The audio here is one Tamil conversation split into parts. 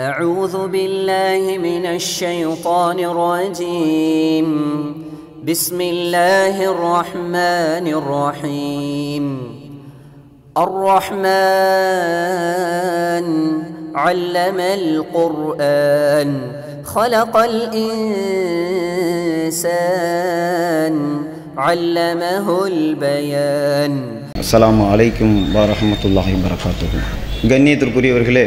أعوذ بالله من الشيطان الرجيم بسم الله الرحمن الرحيم الرحمن علم القرآن خلق الإنسان علمه البيان அஸ்ஸலாமு அலைக்கும் வரஹமத்துல்லாஹி வரகாத்துஹு கண்ணியத்திற்குரியவர்களே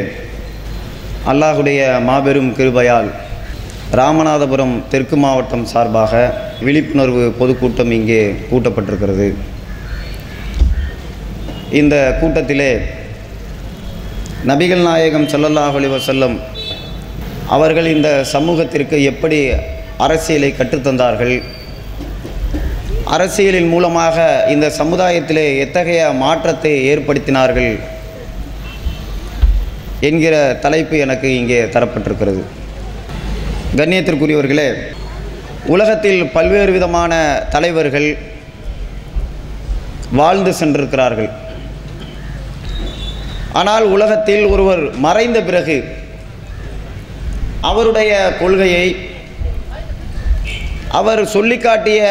அல்லாஹுடைய மாபெரும் கிருபையால் ராமநாதபுரம் தெற்கு மாவட்டம் சார்பாக விழிப்புணர்வு பொதுக்கூட்டம் இங்கே கூட்டப்பட்டிருக்கிறது. இந்த கூட்டத்திலே நபிகள் நாயகம் ஸல்லல்லாஹு அலைஹி வஸல்லம் அவர்கள் இந்த சமூகத்திற்கு எப்படி அரசியலை கற்றுத்தந்தார்கள்? அரசியலின் மூலமாக இந்த சமுதாயத்திலே எத்தகைய மாற்றத்தை ஏற்படுத்தினார்கள்? என்கிற தலைப்பு எனக்கு இங்கே தரப்பட்டிருக்கிறது. கண்ணியத்திற்குரியவர்களே உலகத்தில் பல்வேறு விதமான தலைவர்கள் வாழ்ந்து சென்றிருக்கிறார்கள். ஆனால் உலகத்தில் ஒருவர் மறைந்த பிறகு அவருடைய கொள்கையை அவர் சொல்லிக்காட்டிய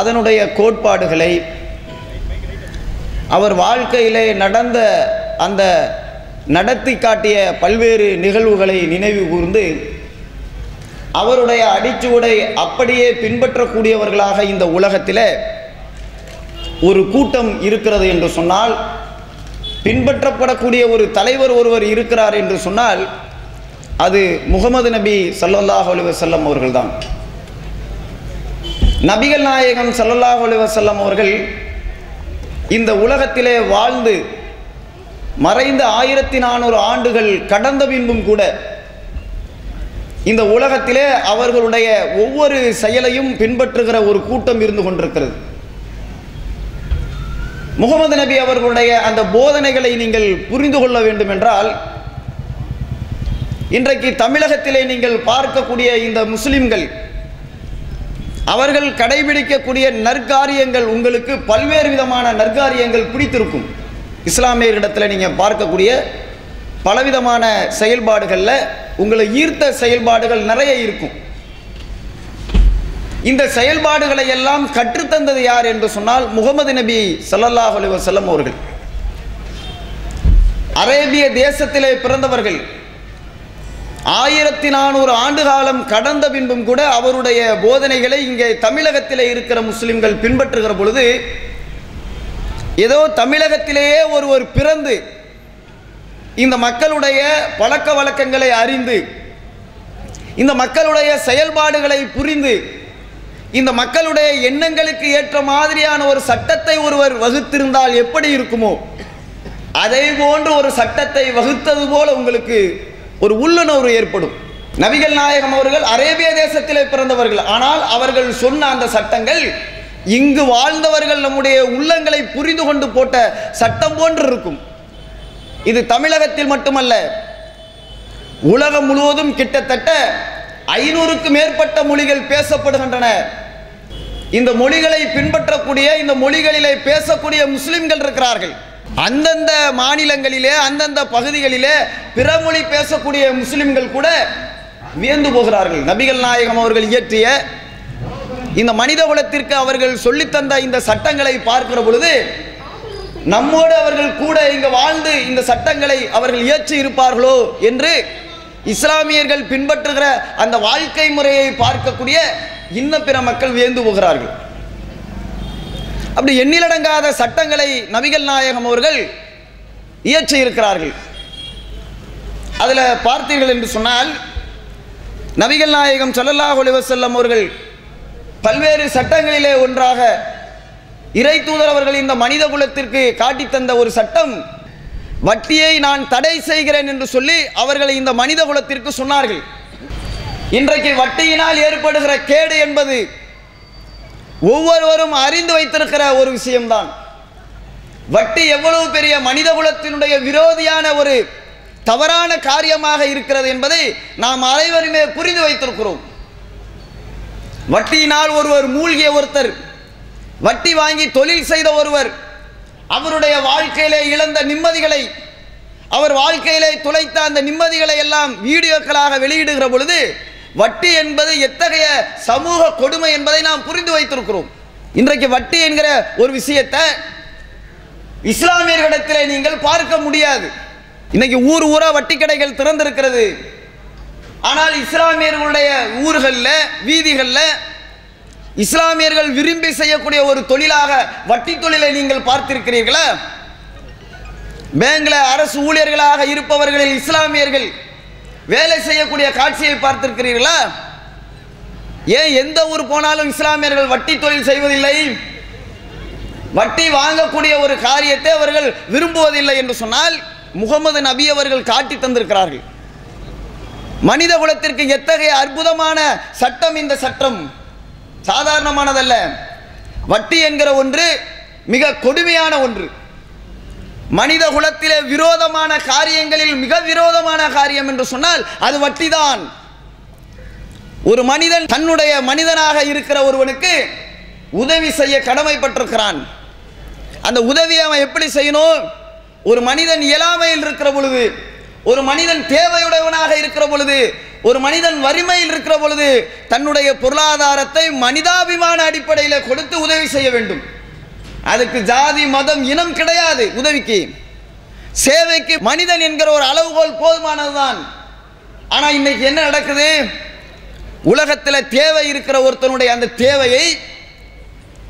அதனுடைய கோட்பாடுகளை அவர் வாழ்க்கையிலே நடந்த அந்த நடத்தி காட்டிய பல்வேறு நிகழ்வுகளை நினைவு கூர்ந்து அவருடைய அடிச்சுவடை அப்படியே பின்பற்றக்கூடியவர்களாக இந்த உலகத்தில் ஒரு கூட்டம் இருக்கிறது என்று சொன்னால் பின்பற்றப்படக்கூடிய ஒரு தலைவர் ஒருவர் இருக்கிறார் என்று சொன்னால் அது முகமது நபி சல்லல்லாஹு அலி வசல்லம் அவர்கள்தான். நபிகள் நாயகம் சல்லல்லாஹு அலி வசல்லம் அவர்கள் இந்த உலகத்திலே வாழ்ந்து மறைந்த ஆயிரத்தி நானூறு ஆண்டுகள் கடந்த பின்பும் கூட இந்த உலகத்திலே அவர்களுடைய ஒவ்வொரு செயலையும் பின்பற்றுகிற ஒரு கூட்டம் இருந்து கொண்டிருக்கிறது. முகமது நபி அவர்களுடைய அந்த போதனைகளை நீங்கள் புரிந்து கொள்ள வேண்டும் என்றால் இன்றைக்கு தமிழகத்திலே நீங்கள் பார்க்கக்கூடிய இந்த முஸ்லிம்கள் அவர்கள் கடைபிடிக்கக்கூடிய நற்காரியங்கள் உங்களுக்கு பல்வேறு விதமான நற்காரியங்கள் பிடித்திருக்கும். இஸ்லாமியர்களிடத்தில் நீங்கள் பார்க்கக்கூடிய பலவிதமான செயல்பாடுகளில் உங்களை ஈர்த்த செயல்பாடுகள் நிறைய இருக்கும். இந்த செயல்பாடுகளை எல்லாம் கற்றுத்தந்தது யார் என்று சொன்னால் முகமது நபி சல்லல்லாஹ் அலி வசல்லம் அவர்கள். அரேபிய தேசத்திலே பிறந்தவர்கள். ஆயிரத்தி நானூறு ஆண்டு காலம் கடந்த பின்பும் கூட அவருடைய போதனைகளை இங்கே தமிழகத்திலே இருக்கிற முஸ்லிம்கள் பின்பற்றுகிற பொழுது ஏதோ தமிழகத்திலேயே ஒருவர் பிறந்து இந்த மக்களுடைய பழக்க வழக்கங்களை அறிந்து இந்த மக்களுடைய செயல்பாடுகளை புரிந்து இந்த மக்களுடைய எண்ணங்களுக்கு ஏற்ற மாதிரியான ஒரு சட்டத்தை ஒருவர் வகுத்திருந்தால் எப்படி இருக்குமோ அதே போன்று ஒரு சட்டத்தை வகுத்தது போல உங்களுக்கு ஒரு உள்ளுணர்வு ஏற்படும். நபிகள் நாயகம் அவர்கள் அரேபிய தேசத்திலே பிறந்தவர்கள் ஆனால் அவர்கள் சொன்ன அந்த சட்டங்கள் இங்கு வாழ்ந்தவர்கள் நம்முடைய உள்ளங்களை புரிந்து கொண்டு போட்ட சட்டம் போன்று இருக்கும். இது தமிழகத்தில் மட்டுமல்ல உலகம் முழுவதும் கிட்டத்தட்ட ஐநூறுக்கு மேற்பட்ட மொழிகள் பேசப்படுகின்றன. இந்த மொழிகளை பின்பற்றக்கூடிய இந்த மொழிகளிலே பேசக்கூடிய முஸ்லிம்கள் இருக்கிறார்கள். அந்தந்த மாநிலங்களிலே அந்தந்த பகுதிகளிலே பிற மொழி பேசக்கூடிய முஸ்லிம்கள் கூட வியந்து போகிறார்கள். நபிகள் நாயகம் அவர்கள் இயற்றிய இந்த மனித குலத்திற்கு அவர்கள் சொல்லித்தந்த இந்த சட்டங்களை பார்க்கிற பொழுது நம்மோடு அவர்கள் கூட இங்கு வாழ்ந்து இந்த சட்டங்களை அவர்கள் இயற்றி இருப்பார்களோ என்று இஸ்லாமியர்கள் பின்பற்றுகிற அந்த வாழ்க்கை முறையை பார்க்கக்கூடிய இன்னும் பிற மக்கள் வியந்து போகிறார்கள். அப்படி எண்ணிலடங்காத சட்டங்களை நபிகள் நாயகம் அவர்கள் இயற்றி இருக்கிறார்கள். அதில் பார்த்தீர்கள் என்று சொன்னால் நபிகள் நாயகம் சல்லல்லாஹ் ஒலிவசல்லம் அவர்கள் பல்வேறு சட்டங்களிலே ஒன்றாக இறை தூதர் அவர்கள் இந்த மனித குலத்திற்கு காட்டி தந்த ஒரு சட்டம். வட்டியை நான் தடை செய்கிறேன் என்று சொல்லி அவர்களை இந்த மனித குலத்திற்கு சொன்னார்கள். இன்றைக்கு வட்டியினால் ஏற்படுகிற கேடு என்பது ஒவ்வொருவரும் அறிந்து வைத்திருக்கிற ஒரு விஷயம்தான். வட்டி எவ்வளவு பெரிய மனித குலத்தினுடைய விரோதியான ஒரு தவறான காரியமாக இருக்கிறது என்பதை நாம் அனைவருமே புரிந்து வைத்திருக்கிறோம். வட்டியினால் ஒருவர் மூழ்கிய ஒருத்தர் வட்டி வாங்கி தொழில் செய்த ஒருவர் அவருடைய வாழ்க்கையிலே இழந்த நிம்மதிகளை அவர் வாழ்க்கையிலே துளைத்த அந்த நிம்மதிகளை எல்லாம் வீடியோக்களாக வெளியிடுகிற பொழுது வட்டி என்பது எத்தகைய சமூக கொடுமை என்பதை நாம் புரிந்து வைத்திருக்கிறோம். இன்றைக்கு வட்டி என்கிற ஒரு விஷயத்தை இஸ்லாமியர்களிடத்திலே நீங்கள் பார்க்க முடியாது. இன்னைக்கு ஊர் ஊரா வட்டி கடைகள் திறந்திருக்கிறது. ஆனால் இஸ்லாமியர்களுடைய ஊர்களில் வீதிகளில் இஸ்லாமியர்கள் விரும்பி செய்யக்கூடிய ஒரு தொழிலாக வட்டி தொழிலை நீங்கள் பார்த்திருக்கிறீர்களா? பேங்கில் அரசு ஊழியர்களாக இருப்பவர்களில் இஸ்லாமியர்கள் வேலை செய்யக்கூடிய காட்சியை பார்த்திருக்கிறீர்களா? ஏன் எந்த ஊர் போனாலும் இஸ்லாமியர்கள் வட்டி தொழில் செய்வதில்லை? வட்டி வாங்கக்கூடிய ஒரு காரியத்தை அவர்கள் விரும்புவதில்லை என்று சொன்னால் முகமது நபி அவர்கள் காட்டி தந்திருக்கிறார்கள். மனித குலத்திற்கு எத்தகைய அற்புதமான சட்டம் இந்த சட்டம்? சாதாரணமானதல்ல. வட்டி என்கிற ஒன்று மிக கொடுமையான ஒன்று. மனித குலத்திலே விரோதமான காரியங்களில் மிக விரோதமான காரியம் என்று சொன்னால் அது வட்டிதான். ஒரு மனிதன் தன்னுடைய மனிதனாக இருக்கிற ஒருவனுக்கு உதவி செய்ய கடமைப்பட்டிருக்கிறான். அந்த உதவியை அவன் எப்படி செய்யணும்? ஒரு மனிதன் இயலாமையில் இருக்கிற பொழுது ஒரு மனிதன் தேவையுடையவனாக இருக்கிற பொழுது ஒரு மனிதன் வறுமையில் இருக்கிற பொழுது தன்னுடைய பொருளாதாரத்தை மனிதாபிமான அடிப்படையில் கொடுத்து உதவி செய்ய வேண்டும். அதுக்கு ஜாதி மதம் இனம் கிடையாது உதவிக்கு. சேவைக்கு மனிதன் என்கிற ஒரு அளவுகோல் போதுமானதுதான். ஆனா இன்னைக்கு என்ன நடக்குது? உலகத்தில் தேவை இருக்கிற ஒருத்தனுடைய அந்த தேவையை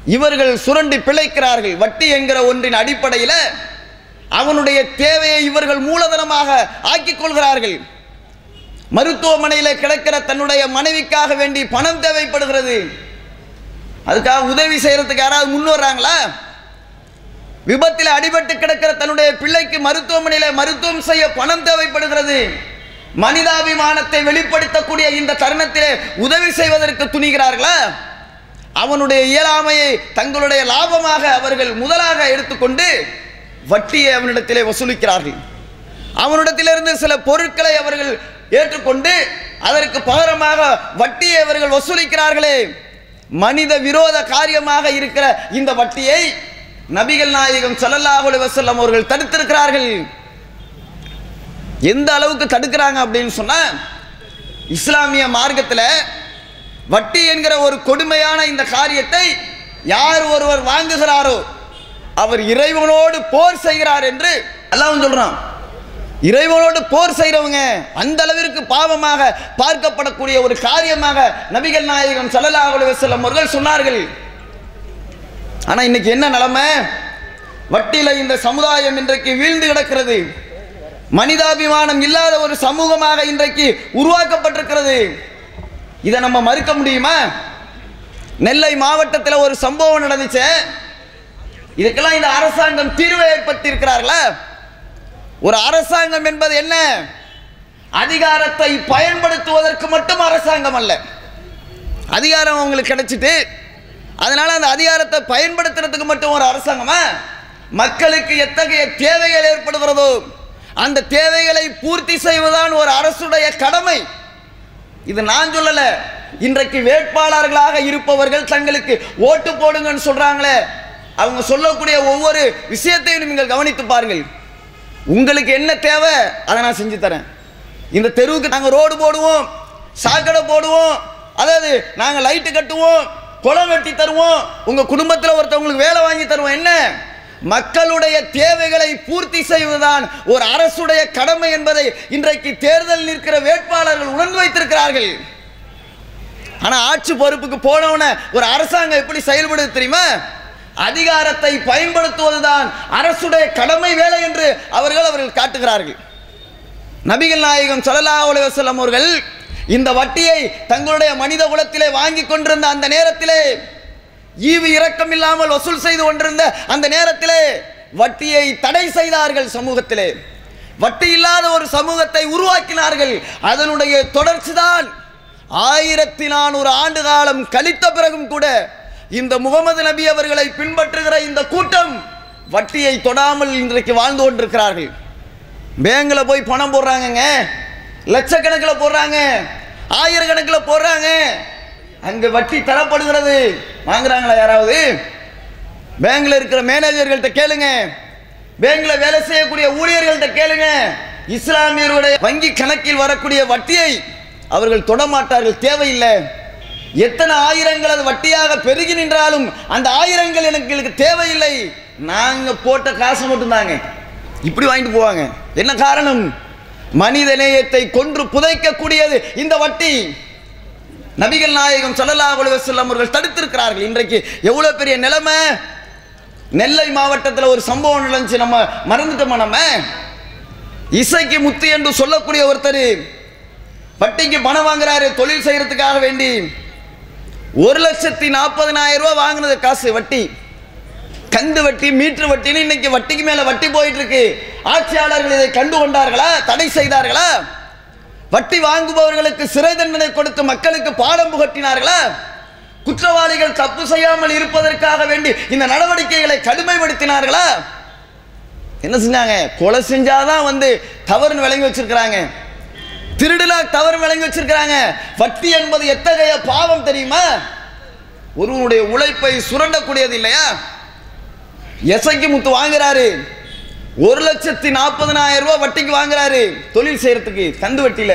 இவர்கள் சுரண்டி பிழைக்கிறார்கள். வட்டி என்கிற ஒன்றின் அடிப்படையில் அவனுடைய தேவையை இவர்கள் மூலதனமாக ஆக்கிக் கொள்கிறார்கள். மருத்துவமனையில் கிடக்கிற தன்னுடைய மனைவிக்காக வேண்டி பணம் தேவைப்படுகிறது. அதுக்காக உதவி செய்யறதுக்கு யாராவது முன் வர்றாங்களா? விபத்தில் அடிபட்டு கிடக்கிற தன்னுடைய பிள்ளைக்கு மருத்துவமனையில் மருத்துவம் செய்ய பணம் தேவைப்படுகிறது. மனிதாபிமானத்தை வெளிப்படுத்தக்கூடிய இந்த தருணத்திலே உதவி செய்வதற்கு துணிகிறார்களா? அவனுடைய இயலாமையை தங்களுடைய லாபமாக அவர்கள் முதலாக எடுத்துக்கொண்டு வட்டியை அவனிடத்திலே வசூலிக்கிறார்கள். அவனிடத்திலிருந்து சில பொருட்களை அவர்கள் ஏற்றுக்கொண்டு அதற்கு பகரமாக வட்டியை அவர்கள் வசூலிக்கிறார்களே. மனித விரோத காரியமாக இருக்கிற இந்த வட்டியை நபிகள் நாயகம் சல்லல்லாஹுலி வசல்லம் அவர்கள் தடுத்திருக்கிறார்கள். எந்த அளவுக்கு தடுக்கிறாங்க அப்படின்னு சொன்ன இஸ்லாமிய மார்க்கத்தில் வட்டி என்கிற ஒரு கொடுமையான இந்த காரியத்தை யார் ஒருவர் வாங்குகிறாரோ அவர் இறைவனோடு போர் செய்கிறார் என்று அல்லாஹ் சொல்றான். இறைவனோடு போர் செய்கிறவங்க அந்த அளவிற்கு பாவமாக பார்க்கப்படக்கூடிய ஒரு காரியமாக நபிகள் நாயகம் ஸல்லல்லாஹு அலைஹி அவர்கள் சொன்னார்கள். ஆனா இன்னைக்கு என்ன நிலைமை? வட்டியில் இந்த சமுதாயம் இன்றைக்கு வீழ்ந்து கிடக்கிறது. மனிதாபிமானம் இல்லாத ஒரு சமூகமாக இன்றைக்கு உருவாக்கப்பட்டிருக்கிறது. இதை நம்ம மறுக்க முடியுமா? நெல்லை மாவட்டத்தில் ஒரு சம்பவம் நடந்துச்சு. இதுக்கெல்லாம் இந்த அரசாங்கம் தீர்வை ஏற்படுத்தியிருக்கிறார்களா ஒரு அரசாங்கம் என்பது என்ன? அதிகாரத்தை பயன்படுத்துவதற்கு மட்டும் அரசாங்கம் அல்ல. அதிகாரம் அவங்களுக்கு கிடைச்சிட்டு அதனால் அந்த அதிகாரத்தை பயன்படுத்துறதுக்கு மட்டும் ஒரு அரசாங்கமா? மக்களுக்கு எத்தகைய தேவைகள் ஏற்படுகிறதோ அந்த தேவைகளை பூர்த்தி செய்வதுதான் ஒரு அரசுடைய கடமை. இது நான் சொல்லலை. இன்றைக்கு வேட்பாளர்களாக இருப்பவர்கள் தங்களுக்கு ஓட்டு போடுங்கன்னு சொல்கிறாங்களே அவங்க சொல்லக்கூடிய ஒவ்வொரு விஷயத்தையும் நீங்கள் கவனித்து பாருங்கள். உங்களுக்கு என்ன தேவை அதை நான் செஞ்சு தரேன். இந்த தெருவுக்கு நாங்கள் ரோடு போடுவோம் சாக்கடை போடுவோம் அதாவது நாங்கள் லைட்டு கட்டுவோம் குளம் வெட்டி தருவோம் உங்கள் குடும்பத்தில் ஒருத்தவங்களுக்கு வேலை வாங்கி தருவோம். என்ன? மக்களுடைய தேவைகளை பூர்த்தி செய்வதுதான் ஒரு அரசுடைய கடமை என்பதை இன்றைக்கு தேர்தல் நிற்கிற வேட்பாளர்கள் உணர்ந்து வைத்திருக்கிறார்கள். ஆனால் ஆட்சி பொறுப்புக்கு போனவன ஒரு அரசாங்கம் எப்படி செயல்படுது தெரியுமா? அதிகாரத்தை பயன்படுத்துவதுதான் அரசுடைய கடமை வேலை என்று அவர்கள் அவர்கள் காட்டுகிறார்கள். நபிகள் நாயகம் சலல்லா அலைஹி அவர்கள் இந்த வட்டியை தங்களுடைய மனித குலத்திலே வாங்கி கொண்டிருந்த அந்த நேரத்திலே ஈவு இரக்கம் இல்லாமல் வசூல் செய்து கொண்டிருந்த அந்த நேரத்திலே வட்டியை தடை செய்தார்கள் சமூகத்திலே. வட்டி இல்லாத ஒரு சமூகத்தை உருவாக்கினார்கள். அதனுடைய தொடர்ச்சிதான் ஆயிரத்தி நானூறு ஆண்டு காலம் கழித்த பிறகும் கூட இந்த முகமது நபி அவர்களை பின்பற்றுகிற இந்த கூட்டம் வட்டியை தொடாமல் இன்றைக்கு வாழ்ந்து கொண்டிருக்கிறார்கள். பேங்கில் போய் பணம் போடுறாங்கங்க. லட்சக்கணக்கில் போடுறாங்க. ஆயிரக்கணக்கில் போடுறாங்க. அங்கே வட்டி தரப்படுகிறது. வாங்குறாங்களா யாராவது? பேங்கில் இருக்கிற மேனேஜர்கள்ட்ட கேளுங்க. பேங்கில் வேலை செய்யக்கூடிய ஊழியர்கள்ட்ட கேளுங்க. இஸ்லாமியருடைய வங்கி கணக்கில் வரக்கூடிய வட்டியை அவர்கள் தொடமாட்டார்கள் தேவையில்லை. எத்தனை ஆயிரங்கள் அது வட்டியாக பெருகி நின்றாலும் அந்த ஆயிரங்கள் எனக்கு தேவையில்லை. நாங்கள் போட்ட காசு மட்டும்தாங்க. இப்படி வாங்கிட்டு போவாங்க. என்ன காரணம்? மனித நேயத்தை கொன்று புதைக்கக்கூடியது இந்த வட்டி. நபிகள் நாயகம் ஸல்லல்லாஹு அலைஹி அவர்கள் தடுத்திருக்கிறார்கள். இன்றைக்கு எவ்வளோ பெரிய நிலைமை? நெல்லை மாவட்டத்தில் ஒரு சம்பவம் நடந்துச்சு. நம்ம மறந்துட்டோமா நம்ம? இசைக்கு முத்து என்று சொல்லக்கூடிய ஒருத்தர் வட்டிக்கு பணம் வாங்குறாரு. தொழில் செய்யறதுக்காக வேண்டி. ஒரு லட்சத்தி நாற்பதனாயிரம் ரூபாய் வாங்கினது காசு வட்டி. கந்து வட்டி மீட்டர் வட்டின்னு இன்னைக்கு வட்டிக்கு மேல வட்டி போயிட்டு இருக்கு ஆட்சியாளர்கள் இதை கண்டு கொண்டார்களா தடை செய்தார்களா? வட்டி வாங்குபவர்களுக்கு சிறை தண்டனை கொடுத்து மக்களுக்கு பாடம் புகட்டினார்களா? குற்றவாளிகள் தப்பு செய்யாமல் இருப்பதற்காக வேண்டி இந்த நடவடிக்கைகளை கடுமைப்படுத்தினார்களா? என்ன செஞ்சாங்க? கொலை செஞ்சாதான் வந்து தவறுன்னு விளங்கி வச்சிருக்கிறாங்க. திருடலா தவறு விளங்கி வச்சிருக்கிறாங்க. வட்டி என்பது எத்தகைய பாவம் தெரியுமா? ஒருவனுடைய உழைப்பை சுரண்டக்கூடியது இல்லையா? எசைக்கு முத்து வாங்குறாரு. ஒரு லட்சத்தி நாற்பதனாயிரம் ரூபாய் வட்டிக்கு வாங்குறாரு. தொழில் செய்யறதுக்கு கந்து வட்டியில.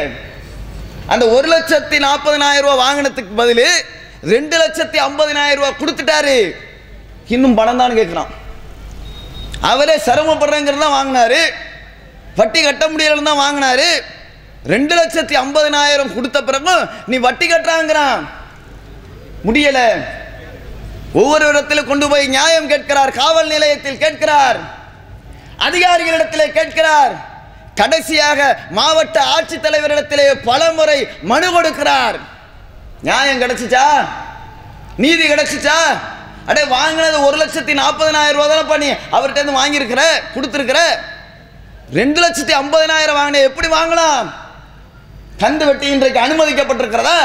அந்த ஒரு லட்சத்தி நாற்பதனாயிரம் ரூபாய் வாங்கினதுக்கு பதில் ரெண்டு லட்சத்தி ஐம்பதனாயிரம் ரூபாய் கொடுத்துட்டாரு. இன்னும் பணம் தான் கேட்குறான் அவரே சிரமப்படுறேங்கிறது தான் வாங்கினாரு. வட்டி கட்ட முடியலன்னு தான் வாங்கினாரு. ரெண்டு லட்சத்தி ஐம்பதினாயிரம் கொடுத்த பிறகு நீ வட்டி கட்டுறாங்கிறான். முடியல. ஒவ்வொரு இடத்துல கொண்டு போய் நியாயம் கேட்கிறார் காவல் நிலையத்தில் கேட்கிறார் அதிகாரிகளிடத்திலே கேட்கிறார் கடைசியாக மாவட்ட ஆட்சித்தலைவரிடத்திலே பலமுறை மனு கொடுக்கிறார். நியாயம் கிடைச்சிச்சா? நீதி கிடைச்சிச்சா? அடே வாங்கினது ஒரு லட்சத்தி நாற்பதனாயிரம் ரூபா தானே பண்ணி அவர்கிட்ட வாங்கியிருக்கிற கொடுத்துருக்கிற? ரெண்டு லட்சத்தி ஐம்பதனாயிரம் வாங்கின எப்படி வாங்கலாம்? கந்து வெட்டி இன்றைக்கு அனுமதிக்கப்பட்டிருக்கிறதா?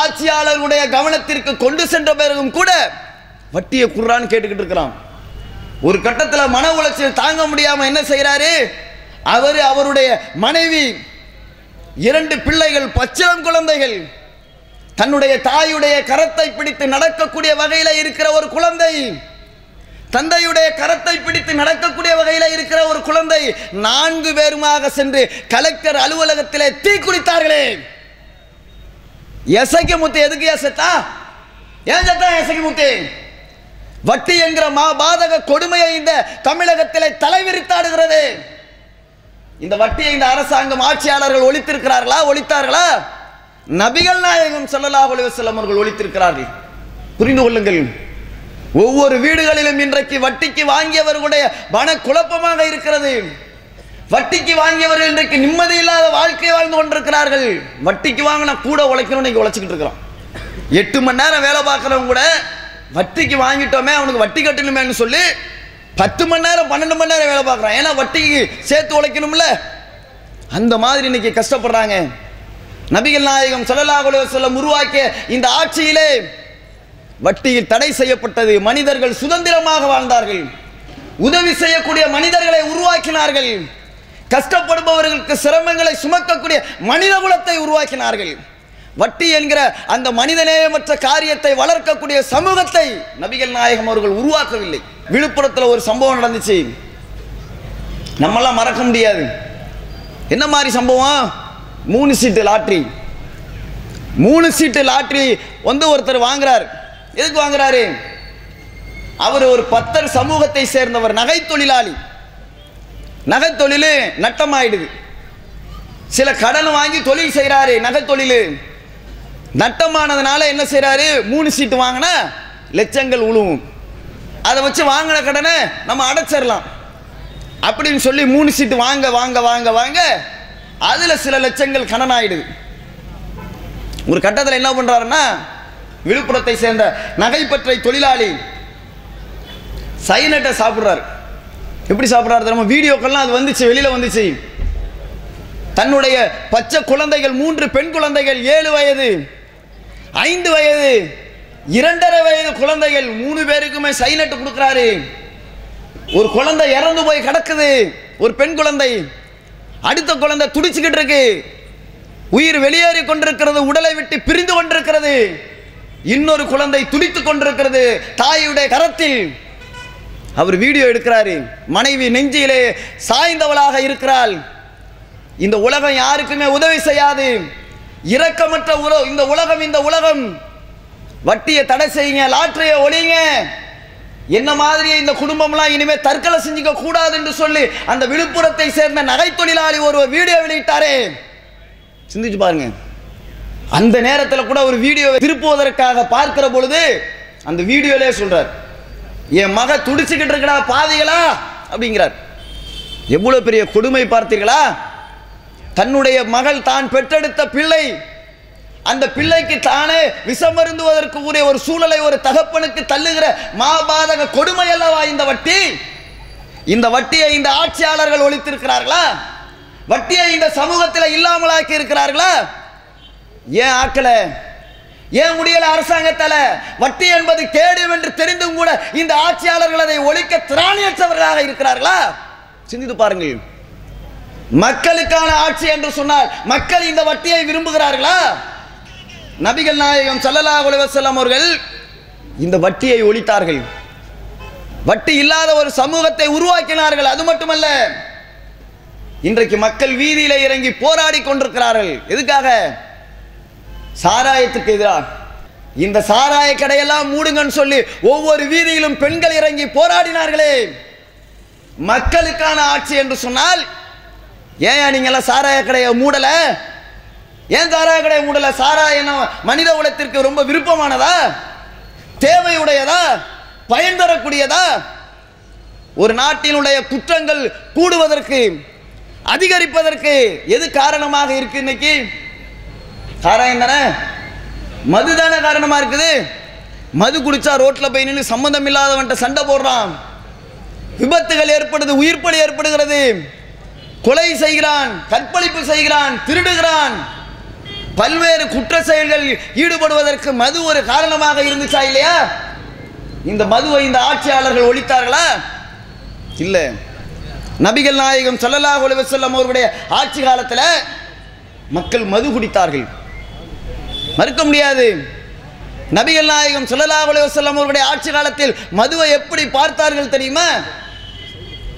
ஆட்சியாளர்களுடைய கவனத்திற்கு கொண்டு சென்ற பிறகும் கூட வட்டியை குர்றான்னு கேட்டுக்கிட்டு இருக்கிறான். ஒரு கட்டத்தில் மன உளைச்சல் தாங்க முடியாம என்ன செய்யறாரு அவர் அவருடைய மனைவி இரண்டு பிள்ளைகள் பச்சிளம் குழந்தைகள் தன்னுடைய தாயுடைய கரத்தை பிடித்து நடக்கக்கூடிய வகையில் இருக்கிற ஒரு குழந்தை. தந்தையுடைய கரத்தை பிடித்து நடக்கக்கூடிய வகையில் இருக்கிற ஒரு குழந்தை நான்கு பேருமாக சென்று கலெக்டர் அலுவலகத்திலே தீ குளித்தார்களே. எசைக்கு முத்து எதுக்கு எசத்தா? ஏன் சத்தா எசைக்கு முத்து? வட்டி என்கிற மா பாதக கொடுமையை இந்த தமிழகத்திலே தலைவிரித்தாடுகிறது இந்த வட்டியை இந்த அரசாங்கம் ஆட்சியாளர்கள் ஒழித்திருக்கிறார்களா ஒழித்தார்களா? நபிகள் நாயகம் ஸல்லல்லாஹு அலைஹி அவர்கள் ஒழித்திருக்கிறார்கள். புரிந்து கொள்ளுங்கள். ஒவ்வொரு வீடுகளிலும் இன்றைக்கு வட்டிக்கு வாங்கியவர்களுடைய மன குழப்பமாக இருக்கிறது. வட்டிக்கு வாங்கியவர்கள் இன்றைக்கு நிம்மதி இல்லாத வாழ்க்கை வாழ்ந்து கொண்டிருக்கிறார்கள். வட்டிக்கு வாங்கினா கூட உழைக்கணும்னு இன்னைக்கு உழைச்சிக்கிட்டு இருக்கிறோம். எட்டு மணி நேரம் வேலை பார்க்குறவங்க கூட வட்டிக்கு வாங்கிட்டோமே அவனுக்கு வட்டி கட்டணுமேன்னு சொல்லி பத்து மணி நேரம் பன்னெண்டு மணி நேரம் வேலை பார்க்குறான். ஏன்னா வட்டிக்கு சேர்த்து உழைக்கணும்ல. அந்த மாதிரி இன்னைக்கு கஷ்டப்படுறாங்க. நபிகள் நாயகம் ஸல்லல்லாஹு அலைஹி உருவாக்கிய இந்த ஆட்சியிலே வட்டியில் தடை செய்யப்பட்டது. மனிதர்கள் சுதந்திரமாக வாழ்ந்தார்கள். உதவி செய்யக்கூடிய மனிதர்களை உருவாக்கினார்கள். கஷ்டப்படுபவர்களுக்கு சிரமங்களை சுமக்கக்கூடிய மனித குலத்தை உருவாக்கினார்கள். வட்டி என்கிற அந்த மனிதநேயமற்ற காரியத்தை வளர்க்கக்கூடிய சமூகத்தை நபிகள் நாயகம் அவர்கள் உருவாக்கவில்லை. விழுப்புரத்தில் ஒரு சம்பவம் நடந்துச்சு. நம்மளாம் மறக்க முடியாது. என்ன மாதிரி சம்பவம்? மூணு சீட்டு லாட்ரி. மூணு சீட்டு லாட்ரி வந்து ஒருத்தர் வாங்குறார். எதுக்கு வாங்குறாரு? அவர் ஒரு பத்தர் சமூகத்தை சேர்ந்தவர் நகை தொழிலாளி நகை தொழில் நட்டமாயிடுது. சில கடன் வாங்கி தொழில் செய்கிறாரு நகை தொழில் நட்டமானதுனால என்ன செய்கிறாரு மூணு சீட்டு வாங்கினா லட்சங்கள் உழுவும். அதை வச்சு வாங்கின கடனை நம்ம அடைச்சிடலாம் அப்படின்னு சொல்லி மூணு சீட்டு வாங்க வாங்க வாங்க வாங்க அதில் சில லட்சங்கள் கடன் ஆயிடுது. ஒரு கட்டத்தில் என்ன பண்ணுறாருன்னா விழுப்புரத்தை சேர்ந்த நகைப்பற்றை தொழிலாளி சைனட்டை சாப்பிட்றாரு. எப்படி சாப்பிட்றாரு தெரியுமா? வீடியோக்கெல்லாம் அது வந்துச்சு வெளியில் வந்துச்சு. தன்னுடைய பச்சை குழந்தைகள் மூன்று பெண் குழந்தைகள் ஏழு வயது ஐந்து வயது இரண்டரை வயது குழந்தைகள் மூணு பேருக்குமே சைனட்டு கொடுக்குறாரு. ஒரு குழந்தை இறந்து போய் கிடக்குது. ஒரு பெண் குழந்தை அடுத்த குழந்தை துடிச்சுக்கிட்டு இருக்கு. உயிர் வெளியேறி கொண்டிருக்கிறது உடலை விட்டு பிரிந்து கொண்டிருக்கிறது. இன்னொரு குழந்தை துடித்துக் கொண்டிருக்கிறது தாயுடைய கரத்தில். அவர் வீடியோ எடுக்கிறாரு. மனைவி நெஞ்சிலே சாய்ந்தவளாக இருக்கிறாள். இந்த உலகம் யாருக்குமே உதவி செய்யாது. இரக்கமற்ற உறவு இந்த உலகம் இந்த உலகம். வட்டியை தடை செய்யுங்க லாட்டரியை ஒழிங்க. என்ன மாதிரியே இந்த குடும்பம்லாம் இனிமே தற்கொலை செஞ்சுக்க கூடாது என்று சொல்லி அந்த விழுப்புரத்தை சேர்ந்த நகை தொழிலாளி ஒரு வீடியோ வெளியிட்டாரே. சிந்திச்சு பாருங்க. அந்த நேரத்தில் கூட ஒரு வீடியோவை திருப்புவதற்காக பார்க்கிற பொழுது அந்த வீடியோலே சொல்றார் என் மக துடிச்சுக்கிட்டு இருக்கடா பாதிகளா அப்படிங்கிறார். எவ்வளவு பெரிய கொடுமை பார்த்தீர்களா? தன்னுடைய மகள் தான் பெற்றெடுத்த பிள்ளை. அந்த பிள்ளைக்கு தானே விஷமருந்துவதற்கு உரிய ஒரு சூழலை ஒரு தகப்பனுக்கு தள்ளுகிற மாபாதக கொடுமை அல்லவா இந்த வட்டி? இந்த வட்டியை இந்த ஆட்சியாளர்கள் ஒழித்திருக்கிறார்களா? வட்டியை இந்த சமூகத்தில் இல்லாமலாக்கி இருக்கிறார்களா? ஏன் ஆக்கல ஏன் முடியல அரசாங்கத்தால? வட்டி என்பது கேடு என்று தெரிந்தும் கூட இந்த ஆட்சியாளர்கள் அதை ஒழிக்க திராணியற்றவர்களாக இருக்கிறார்களா? சிந்தித்து பாருங்கள். மக்களுக்கான ஆட்சி என்று சொன்னால் மக்கள் இந்த வட்டியை விரும்புகிறார்களா? நபிகள் நாயகம் சல்லல்லா உலகம் அவர்கள் இந்த வட்டியை ஒழித்தார்கள். வட்டி இல்லாத ஒரு சமூகத்தை உருவாக்கினார்கள். அது மட்டுமல்ல இன்றைக்கு மக்கள் வீதியில இறங்கி போராடி கொண்டிருக்கிறார்கள். எதுக்காக? சாராயத்துக்கு எதிராக. இந்த சாராய கடையெல்லாம் மூடுங்கன்னு சொல்லி ஒவ்வொரு வீதியிலும் பெண்கள் இறங்கி போராடினார்களே. மக்களுக்கான ஆட்சி என்று சொன்னால் ஏன் நீங்கெல்லாம் சாராய கடையை மூடல? ஏன் சாராய கடையை மூடல? சாராயம் மனித உலகத்திற்கு ரொம்ப விருப்பமானதா? தேவையுடையதா? பயன் தரக்கூடியதா? ஒரு நாட்டினுடைய குற்றங்கள் கூடுவதற்கு அதிகரிப்பதற்கு எது காரணமாக இருக்கு இன்னைக்கு? சாராயம் தானே? மது தானே காரணமாக இருக்குது? மது குடிச்சா ரோட்டில் போய் நின்று சம்மந்தம் இல்லாதவன்ட்ட சண்டை போடுறான். விபத்துகள் ஏற்படுது உயிர்ப்பலி ஏற்படுகிறது. கொலை செய்கிறான் கற்பழிப்பு செய்கிறான் திருடுகிறான். பல்வேறு குற்ற செயல்கள் ஈடுபடுவதற்கு மது ஒரு காரணமாக இருந்துச்சா இல்லையா? இந்த மதுவை இந்த ஆட்சியாளர்கள் ஒழித்தார்களா? இல்லை. நபிகள் நாயகம் சல்லல்லாஹ் அலைஹி அவருடைய ஆட்சி காலத்தில் மக்கள் மது குடித்தார்கள். மறுக்க முடியாது. நபிகள் நாயகம் ஸல்லல்லாஹு அலைஹி வஸல்லம் அவருடைய ஆட்சி காலத்தில் மதுவை எப்படி பார்த்தார்கள் தெரியுமா?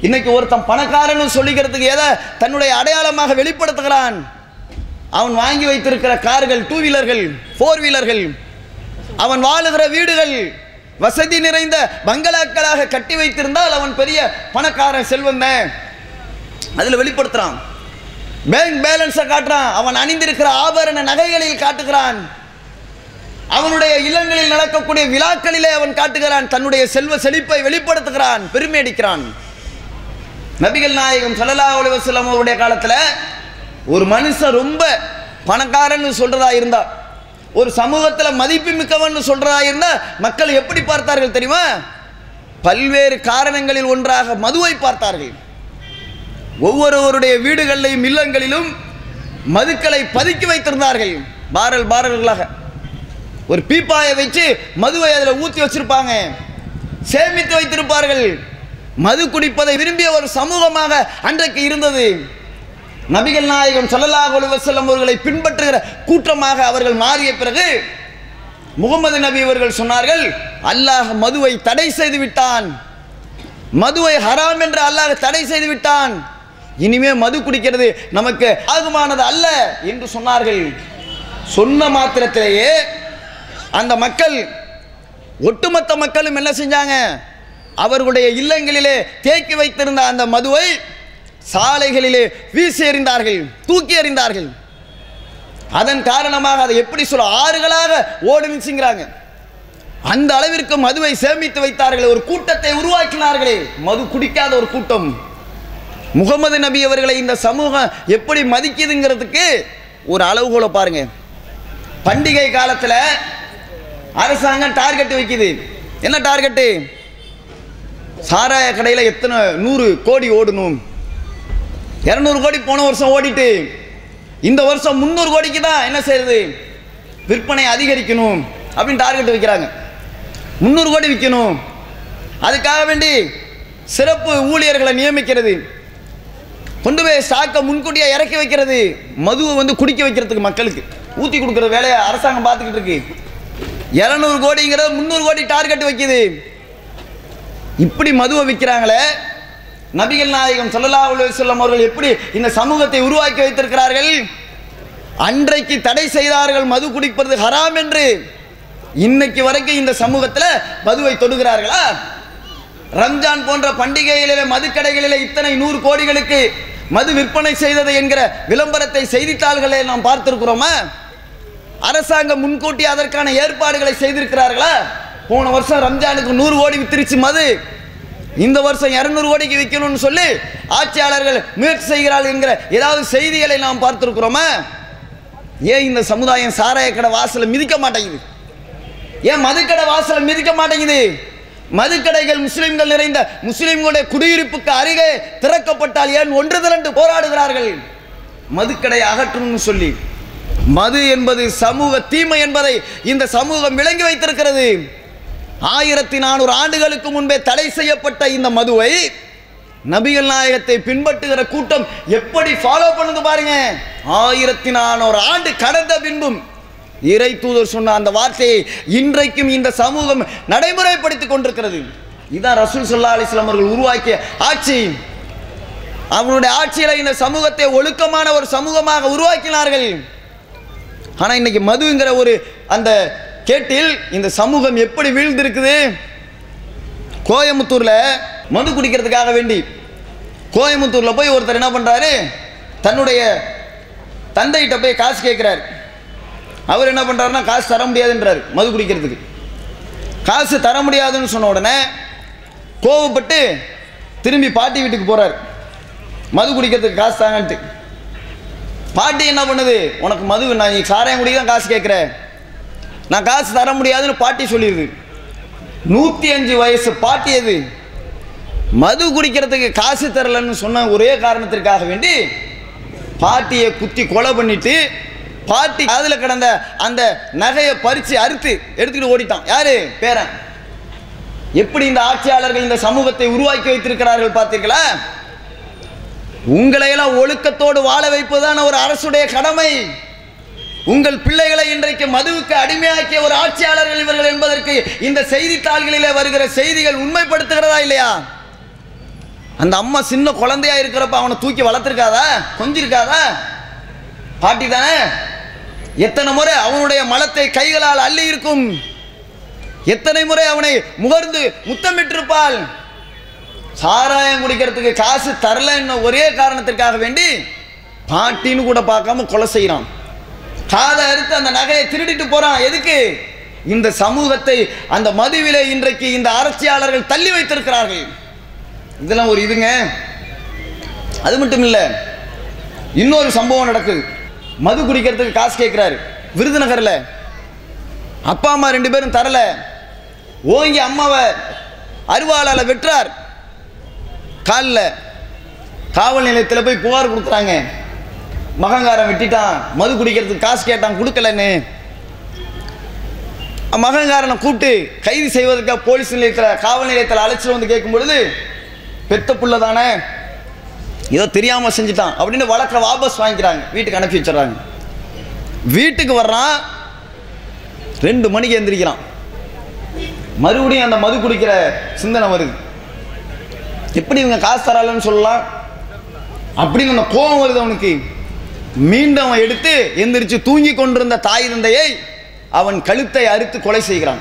இன்னைக்கு ஒருத்தன் பணக்காரன் சொல்லிக்கிறதுக்கு எதை தன்னுடைய அடையாளமாக வெளிப்படுத்துகிறான். அவன் வாங்கி வைத்திருக்கிற கார்கள் டூ வீலர்கள் ஃபோர் வீலர்கள் அவன் வாழுகிற வீடுகள் வசதி நிறைந்த பங்களாக்களாக கட்டி வைத்திருந்தால் அவன் பெரிய பணக்காரன் செல்வந்தன் அதில் வெளிப்படுத்துறான். பேங்க் பேலன்ஸை காட்டுறான். அவன் அணிந்திருக்கிற ஆபரண நகைகளில் காட்டுகிறான். அவனுடைய இல்லங்களில் நடக்கக்கூடிய விழாக்களிலே அவன் காட்டுகிறான். தன்னுடைய செல்வ செழிப்பை வெளிப்படுத்துகிறான். பெருமை அடிக்கிறான். நபிகள் நாயகம் ஸல்லல்லாஹு அலைஹி அவருடைய காலத்தில் ஒரு மனுஷன் ரொம்ப பணக்காரன்னு சொல்றதா இருந்தா ஒரு சமூகத்தில் மதிப்பு மிக்கவன் சொல்றதா இருந்தா மக்கள் எப்படி பார்த்தார்கள் தெரியுமா? பல்வேறு காரணங்களில் ஒன்றாக மதுவை பார்த்தார்கள். ஒவ்வொருவருடைய வீடுகளிலும் இல்லங்களிலும் மதுக்களை பதுக்கி வைத்திருந்தார்கள். பாரல் பாரல்களாக. ஒரு பீப்பாயை வச்சு மதுவை அதில் ஊற்றி வச்சிருப்பாங்க. சேமித்து வைத்திருப்பார்கள். மது குடிப்பதை விரும்பிய ஒரு சமூகமாக அன்றைக்கு இருந்தது. நபிகள் நாயகம் ஸல்லல்லாஹு அலைஹி அவர்களை பின்பற்றுகிற கூட்டமாக அவர்கள் மாறிய பிறகு முகமது நபி அவர்கள் சொன்னார்கள் அல்லாஹ் மதுவை தடை செய்து விட்டான். மதுவை ஹராம் என்று அல்லாஹ் தடை செய்து விட்டான். இனிமே மது குடிக்கிறது நமக்கு ஆகுமானது அல்ல என்று சொன்னார்கள். சொன்ன மாத்திரத்திலேயே அந்த மக்கள் ஒட்டுமொத்த மக்களும் என்ன செஞ்சாங்க? அவர்களுடைய இல்லங்களிலே தேக்கி வைத்திருந்த அந்த மதுவை சாலைகளிலே வீசி எறிந்தார்கள் தூக்கி எறிந்தார்கள். அதன் காரணமாக அதை எப்படி சொல்ல ஆறுகளாக ஓடுனுச்சுங்கிறாங்க அந்த அளவிற்கு மதுவை சேமித்து வைத்தார்கள் ஒரு கூட்டத்தை உருவாக்கினார்களே. மது குடிக்காத ஒரு கூட்டம். முகமது நபி அவர்களை இந்த சமூகம் எப்படி மதிக்குதுங்கிறதுக்கு ஒரு அளவுகோலை பாருங்க. பண்டிகை காலத்தில் அரசாங்கம் டார்கெட் வைக்குது. என்ன டார்கெட்டு சாராய கடையில் எத்தனை நூறு கோடி ஓடணும். இரநூறு கோடி போன வருஷம் ஓடிட்டு இந்த வருஷம் முந்நூறு கோடிக்கு தான் என்ன செய்யறது? விற்பனை அதிகரிக்கணும் அப்படின்னு டார்கெட் வைக்கிறாங்க. முந்நூறு கோடி விற்கணும் அதுக்காக வேண்டி சிறப்பு ஊழியர்களை நியமிக்கிறது. கொண்டு போய் ஸ்டாக்கை முன்கூட்டியே இறக்கி வைக்கிறது. மதுவை வந்து குடிக்க வைக்கிறதுக்கு மக்களுக்கு. ஊற்றி கொடுக்குற வேலையை அரசாங்கம் பார்த்துக்கிட்டு இருக்கு. இரநூறு கோடிங்கிறது முந்நூறு கோடி டார்கெட் வைக்குது. இப்படி மதுவை விற்கிறாங்களே நபிகள் நாயகம் சொல்லலா அலைஹி வஸல்லம் அவர்கள் எப்படி இந்த சமூகத்தை உருவாக்கி வைத்திருக்கிறார்கள்? அன்றைக்கு தடை செய்தார்கள் மது குடிப்பது ஹராம் என்று. இன்னைக்கு வரைக்கும் இந்த சமூகத்தில் மதுவை தொடுகிறார்களா? ரம்ஜான் போன்ற பண்டிகைகளிலே மதுக்கடைகளிலே இத்தனை நூறு கோடிகளுக்கு மது விற்பனை செய்தது என்கிற விளம்பரத்தை செய்தித்தாள்களை நாம் பார்த்திருக்கிறோமா? அரசாங்கம் முன்கூட்டி அதற்கான ஏற்பாடுகளை செய்திருக்கிறார்களா? போன வருஷம் ரம்ஜானுக்கு நூறு கோடி வித்திருச்சு மது. இந்த வருஷம் இரநூறு கோடிக்கு விற்கணும்னு சொல்லி ஆட்சியாளர்கள் முயற்சி செய்கிறார்கள் என்கிற ஏதாவது செய்திகளை நாம் பார்த்திருக்கிறோமா? ஏன் இந்த சமுதாயம் சாராய கடை வாசலை மிதிக்க மாட்டேங்குது? ஏன் மதுக்கடை வாசலை மிதிக்க மாட்டேங்குது? மதுக்கடைகள் முஸ்லிம்கள் நிறைந்த முஸ்லிம்களுடைய குடியிருப்புக்கு அருகே திறக்கப்பட்டால் ஏன் ஒன்று திரண்டு போராடுகிறார்கள்? மதுக்கடை அகற்றணும்னு சொல்லி. மது என்பது சமூக தீமை என்பதை இந்த சமூகம் விளங்கி வைத்திருக்கிறது. ஆயிரத்தி நானூறு ஆண்டுகளுக்கு முன்பே தடை செய்யப்பட்ட இந்த மதுவை நபிகள் நாயகத்தை பின்பற்றுகிற கூட்டம் எப்படி ஃபாலோ பண்ணுது பாருங்க. ஆயிரத்தி நானூறு ஆண்டு கடந்த பின்பும் இறை தூதர் சொன்ன அந்த வார்த்தையை இன்றைக்கும் இந்த சமூகம் நடைமுறைப்படுத்திக் கொண்டிருக்கிறது. இதுதான் ரசூல் ஸல்லல்லாஹு அலிஸ்லாம் அவர்கள் உருவாக்கிய ஆட்சி. அவனுடைய ஆட்சியில் இந்த சமூகத்தை ஒழுக்கமான ஒரு சமூகமாக உருவாக்கினார்கள். ஆனால் இன்னைக்கு மதுங்கிற ஒரு அந்த கேட்டில் இந்த சமூகம் எப்படி வீழ்ந்திருக்குது? கோயம்புத்தூரில் மது குடிக்கிறதுக்காக வேண்டி கோயம்புத்தூரில் போய் ஒருத்தர் என்ன பண்ணுறாரு தன்னுடைய தந்தைகிட்ட போய் காசு கேட்குறாரு. அவர் என்ன பண்ணுறாருன்னா காசு தர முடியாதுன்றாரு மது குடிக்கிறதுக்கு. காசு தர முடியாதுன்னு சொன்ன உடனே கோவப்பட்டு திரும்பி பாட்டி வீட்டுக்கு போகிறார் மது குடிக்கிறதுக்கு காசு தாங்கன்ட்டு. பாட்டி என்ன பண்ணுது? உனக்கு மது நான் நீ சாராயம் குடிக்க தான் காசு கேட்குற நான் காசு தர முடியாதுன்னு பாட்டி சொல்லிடுது. நூற்றி அஞ்சு வயசு பாட்டி அது. மது குடிக்கிறதுக்கு காசு தரலன்னு சொன்ன ஒரே காரணத்திற்காக வேண்டி பாட்டியை குத்தி கொலை பண்ணிவிட்டு பாட்டி அதில் கிடந்த அந்த நகையை பறித்து அறுத்து எடுத்துக்கிட்டு ஓடிட்டான். யாரு? பேரன். எப்படி இந்த ஆட்சியாளர்கள் இந்த சமூகத்தை உருவாக்கி வைத்திருக்கிறார்கள் பார்த்தீர்களா? உங்களையெல்லாம் ஒழுக்கத்தோடு வாழ வைப்பதுதான் ஒரு அரசுடைய கடமை. உங்கள் பிள்ளைகளை இன்றைக்கு மதுவுக்கு அடிமையாக்கிய ஒரு ஆட்சியாளர்கள் இவர்கள் என்பதற்கு இந்த செய்தித்தாள்களிலே வருகிற செய்திகள் உண்மைப்படுத்துகிறதா இல்லையா? அந்த அம்மா சின்ன குழந்தையா இருக்கிறப்ப அவனை தூக்கி வளர்த்துருக்காதா? கொஞ்சிருக்காதா? பாட்டி தானே? எத்தனை முறை அவனுடைய மலத்தை கைகளால் அள்ளி இருக்கும்? எத்தனை முறை அவனை முகர்ந்து முத்தமிட்டிருப்பாள்? சாராயம் குடிக்கிறதுக்கு காசு தரலன்னு ஒரே காரணத்திற்காக வேண்டி பாட்டின்னு கூட பார்க்காம கொலை செய்கிறான் காதை அறுத்து அந்த நகையை திருடிட்டு போறான். எதுக்கு? இந்த சமூகத்தை அந்த மதுவிலே இன்றைக்கு இந்த அரசியாளர்கள் தள்ளி வைத்திருக்கிறார்கள். இதெல்லாம் ஒரு இதுங்க. அது மட்டும் இல்லை இன்னொரு சம்பவம் நடக்குது. மது குடிக்கிறதுக்கு காசு கேட்குறாரு விருதுநகரில். அப்பா அம்மா ரெண்டு பேரும் தரல. ஓங்கி அம்மாவை அருவாளால் வெட்டுறார். காலில் காவல் நிலையத்தில் போய் புகார் கொடுக்குறாங்க. மகங்காரன் வெட்டிட்டான். மது குடிக்கிறதுக்கு காசு கேட்டான் கொடுக்கலன்னு. மகங்காரனை கூப்பிட்டு கைது செய்வதற்காக போலீஸ் நிலையத்தில் காவல் நிலையத்தில் அழைச்சிட்டு வந்து கேட்கும் பொழுது பெத்த புள்ள தானே? ஏதோ தெரியாமல் செஞ்சுட்டான் அப்படின்னு வழக்கில் வாபஸ் வாங்கிக்கிறாங்க. வீட்டுக்கு அனுப்பி வச்சிடுறாங்க. வீட்டுக்கு வர்றான் ரெண்டு மணிக்கு எந்திரிக்கிறான். மறுபடியும் அந்த மது குடிக்கிற சிந்தனை வருது. எப்படி இவங்க காசு தராலன்னு சொல்லலாம்? அப்படின்னு அந்த கோபம் வருது அவனுக்கு. மீண்டும் அவன் எடுத்து எந்திரிச்சு தூங்கி கொண்டிருந்த தாய் தந்தையை அவன் கழுத்தை அறுத்து கொலை செய்கிறான்.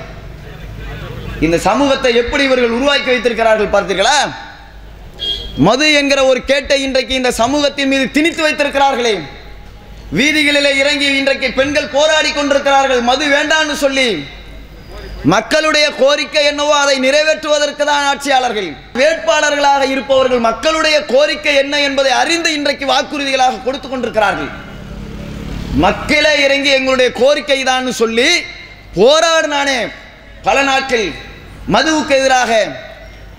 இந்த சமூகத்தை எப்படி இவர்கள் உருவாக்கி வைத்திருக்கிறார்கள் பார்த்தீர்களா? மது என்கிற ஒரு கேட்டை இன்றைக்கு இந்த சமூகத்தின் மீது திணித்து வைத்திருக்கிறார்களே. வீதிகளிலே இறங்கி இன்றைக்கு பெண்கள் போராடி கொண்டிருக்கிறார்கள். மது வேண்டான்னு சொல்லி மக்களுடைய கோரிக்கை என்னவோ அதை நிறைவேற்றுவதற்கு தான் ஆட்சியாளர்கள். வேட்பாளர்களாக இருப்பவர்கள் மக்களுடைய கோரிக்கை என்ன என்பதை அறிந்து இன்றைக்கு வாக்குறுதிகளாக கொடுத்து கொண்டிருக்கிறார்கள். மக்களே இறங்கி எங்களுடைய கோரிக்கை தான் சொல்லி போராடினானே பல நாட்கள் மதுவுக்கு எதிராக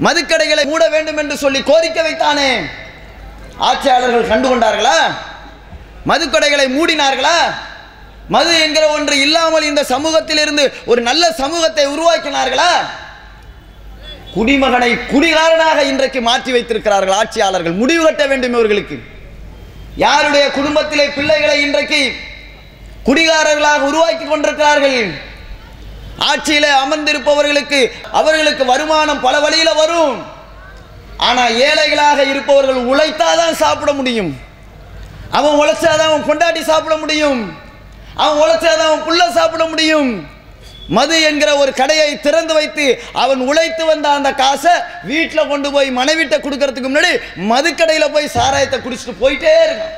மதுக்கடைகளை மூட வேண்டும் என்று சொல்லி கோரிக்கை வைத்தானே? ஆட்சியாளர்கள் கண்டுகொண்டார்களா? மதுக்கடைகளை மூடினார்களா? மது என்கிற ஒன்று இல்லாமல் இந்த சமூகத்திலிருந்து ஒரு நல்ல சமூகத்தை உருவாக்கினார்களா? குடிமகனை குடிகாரனாக இன்றைக்கு மாற்றி வைத்திருக்கிறார்கள் ஆட்சியாளர்கள். முடிவு கட்ட வேண்டும் இவர்களுக்கு. யாருடைய குடும்பத்திலே பிள்ளைகளை இன்றைக்கு குடிகாரர்களாக உருவாக்கி கொண்டிருக்கிறார்கள்? ஆட்சியில அமர்ந்திருப்பவர்களுக்கு அவர்களுக்கு வருமானம் பல வழியில வரும். ஆனா ஏழைகளாக இருப்பவர்கள் உழைத்தாதான் சாப்பிட முடியும். அவன் உழைச்சாதான் அவன் கொண்டாடி சாப்பிட முடியும். அவன் உழைச்சாதான் அவன் புள்ள சாப்பிட முடியும். மது என்கிற ஒரு கடையை திறந்து வைத்து அவன் உழைத்து வந்த அந்த காசை வீட்டில் கொண்டு போய் மனைவிட்ட கொடுக்கறதுக்கு முன்னாடி மதுக்கடையில் போய் சாராயத்தை குடிச்சிட்டு போயிட்டே இருக்கான்.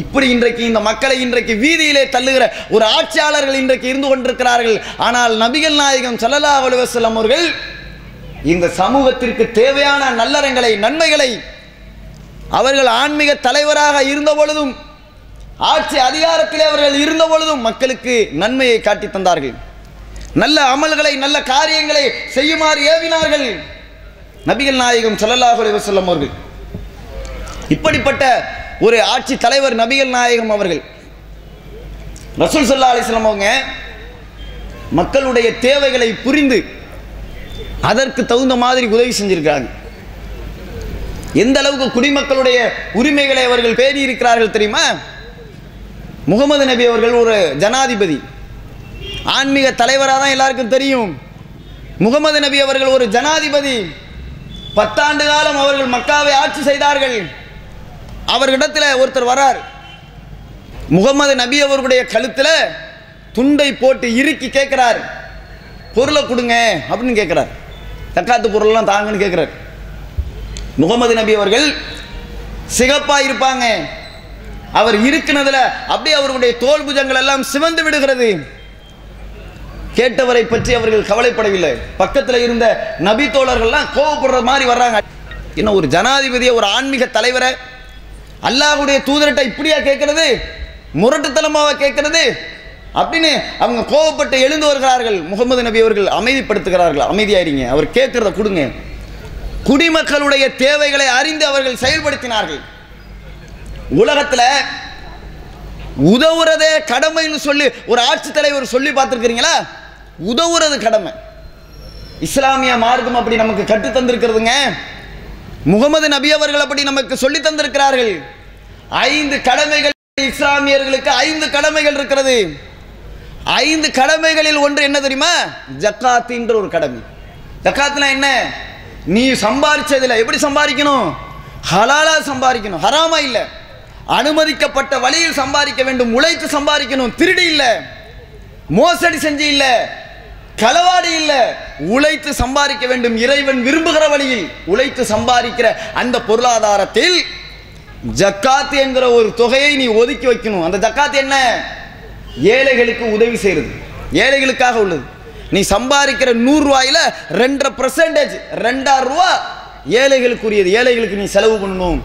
இப்படி இன்றைக்கு இந்த மக்களை இன்றைக்கு வீதியிலே தள்ளுகிற ஒரு ஆட்சியாளர்கள் இன்றைக்கு இருந்து கொண்டிருக்கிறார்கள். ஆனால் நபிகள் நாயகம் சல்லல்லா அலைஹி அவர்கள் இந்த சமூகத்திற்கு தேவையான நல்லறங்களை நன்மைகளை அவர்கள் ஆன்மீக தலைவராக இருந்த பொழுதும் ஆட்சி அதிகாரத்திலே அவர்கள் இருந்த பொழுதும் மக்களுக்கு நன்மையை காட்டி தந்தார்கள். நல்ல அமல்களை நல்ல காரியங்களை செய்யுமாறு ஏவினார்கள் நபிகள் நாயகம் ஸல்லல்லாஹு அலுவலம் அவர்கள். இப்படிப்பட்ட ஒரு ஆட்சி தலைவர் நபிகள் நாயகம் அவர்கள். ரசூல் சல்லா அலிஸ்லாம் அவங்க மக்களுடைய தேவைகளை புரிந்து அதற்கு தகுந்த மாதிரி உதவி செஞ்சிருக்கிறாங்க. எந்த அளவுக்கு குடிமக்களுடைய உரிமைகளை அவர்கள் பேணி இருக்கிறார்கள் தெரியுமா? முகமது நபி அவர்கள் ஒரு ஜனாதிபதி. ஆன்மீக தலைவராக தான் எல்லாருக்கும் தெரியும். முகமது நபி அவர்கள் ஒரு ஜனாதிபதி. பத்தாண்டு காலம் அவர்கள் மக்காவை ஆட்சி செய்தார்கள். அவர்களிடத்தில் ஒருத்தர் வரார். முகமது நபி அவர்களுடைய கழுத்தில் துண்டை போட்டு இறுக்கி கேட்குறார். பொருளை கொடுங்க அப்படின்னு கேட்குறார். தக்காத்து பொருள்லாம் தாங்கன்னு கேட்குறாரு. முகமது நபி அவர்கள் சிகப்பாக இருப்பாங்க. அவர் இருக்கிறதுல அப்படியே அவருடைய தோல் புஜங்கள் எல்லாம் சிவந்து விடுகிறது. கேட்டவரை பற்றி அவர்கள் கவலைப்படவில்லை. பக்கத்தில் இருந்த நபி தோழர்கள்லாம் கோவப்படுற மாதிரி வர்றாங்க. என்ன ஒரு ஜனாதிபதியை ஒரு ஆன்மீக தலைவரை அல்லாஹுடைய தூதர்கிட்ட இப்படியா கேட்கறது? முரட்டுத்தனமாக கேட்கறது? அப்படின்னு அவங்க கோவப்பட்டு எழுந்து வருகிறார்கள். முகமது நபி அவர்கள் அமைதிப்படுத்துகிறார்கள். அமைதியாயிருங்க அவர் கேட்கறத கொடுங்க. குடிமக்களுடைய தேவைகளை அறிந்து அவர்கள் செயல்படுத்தினார்கள். உலகத்தில் உதவுறதே கடமைன்னு சொல்லி ஒரு ஆட்சி தலைவர் சொல்லி பார்த்துருக்கிறீங்களா? உதவுறது கடமை. இஸ்லாமிய மார்க்கம் அப்படி நமக்கு கற்று தந்திருக்கிறதுங்க. முகமது நபி அவர்கள் அப்படி நமக்கு சொல்லி தந்திருக்கிறார்கள். ஐந்து கடமைகள் இஸ்லாமியர்களுக்கு ஐந்து கடமைகள் இருக்கிறது. ஐந்து கடமைகளில் ஒன்று என்ன தெரியுமா? ஜக்காத்துன்ற ஒரு கடமை. ஜக்காத்துனா என்ன? நீ சம்பாதிச்சதில் எப்படி சம்பாதிக்கணும் ஹலாலா சம்பாதிக்கணும் ஹராமா இல்லை. அனுமதிக்கப்பட்ட வழியில் சம்பாதிக்க வேண்டும். உழைத்து சம்பாதிக்கணும் திருடி இல்லை. மோசடி செஞ்சு இல்லை. களவாடி இல்லை. உழைத்து சம்பாதிக்க வேண்டும் இறைவன் விரும்புகிற வழியில் உழைத்து சம்பாதிக்கிற அந்த பொருளாதாரத்தில் ஜக்காத்து என்கிற ஒரு தொகையை நீ ஒதுக்கி வைக்கணும். அந்த ஜக்காத்து என்ன? ஏழைகளுக்கு உதவி செய்கிறது ஏழைகளுக்காக உள்ளது. நீ சம்பாதிக்கிற நூறுரூவாயில ரெண்டரை பர்சன்டேஜ் ரெண்டாயிரம் ரூபா ஏழைகளுக்குரியது. ஏழைகளுக்கு நீ செலவு பண்ணணும்.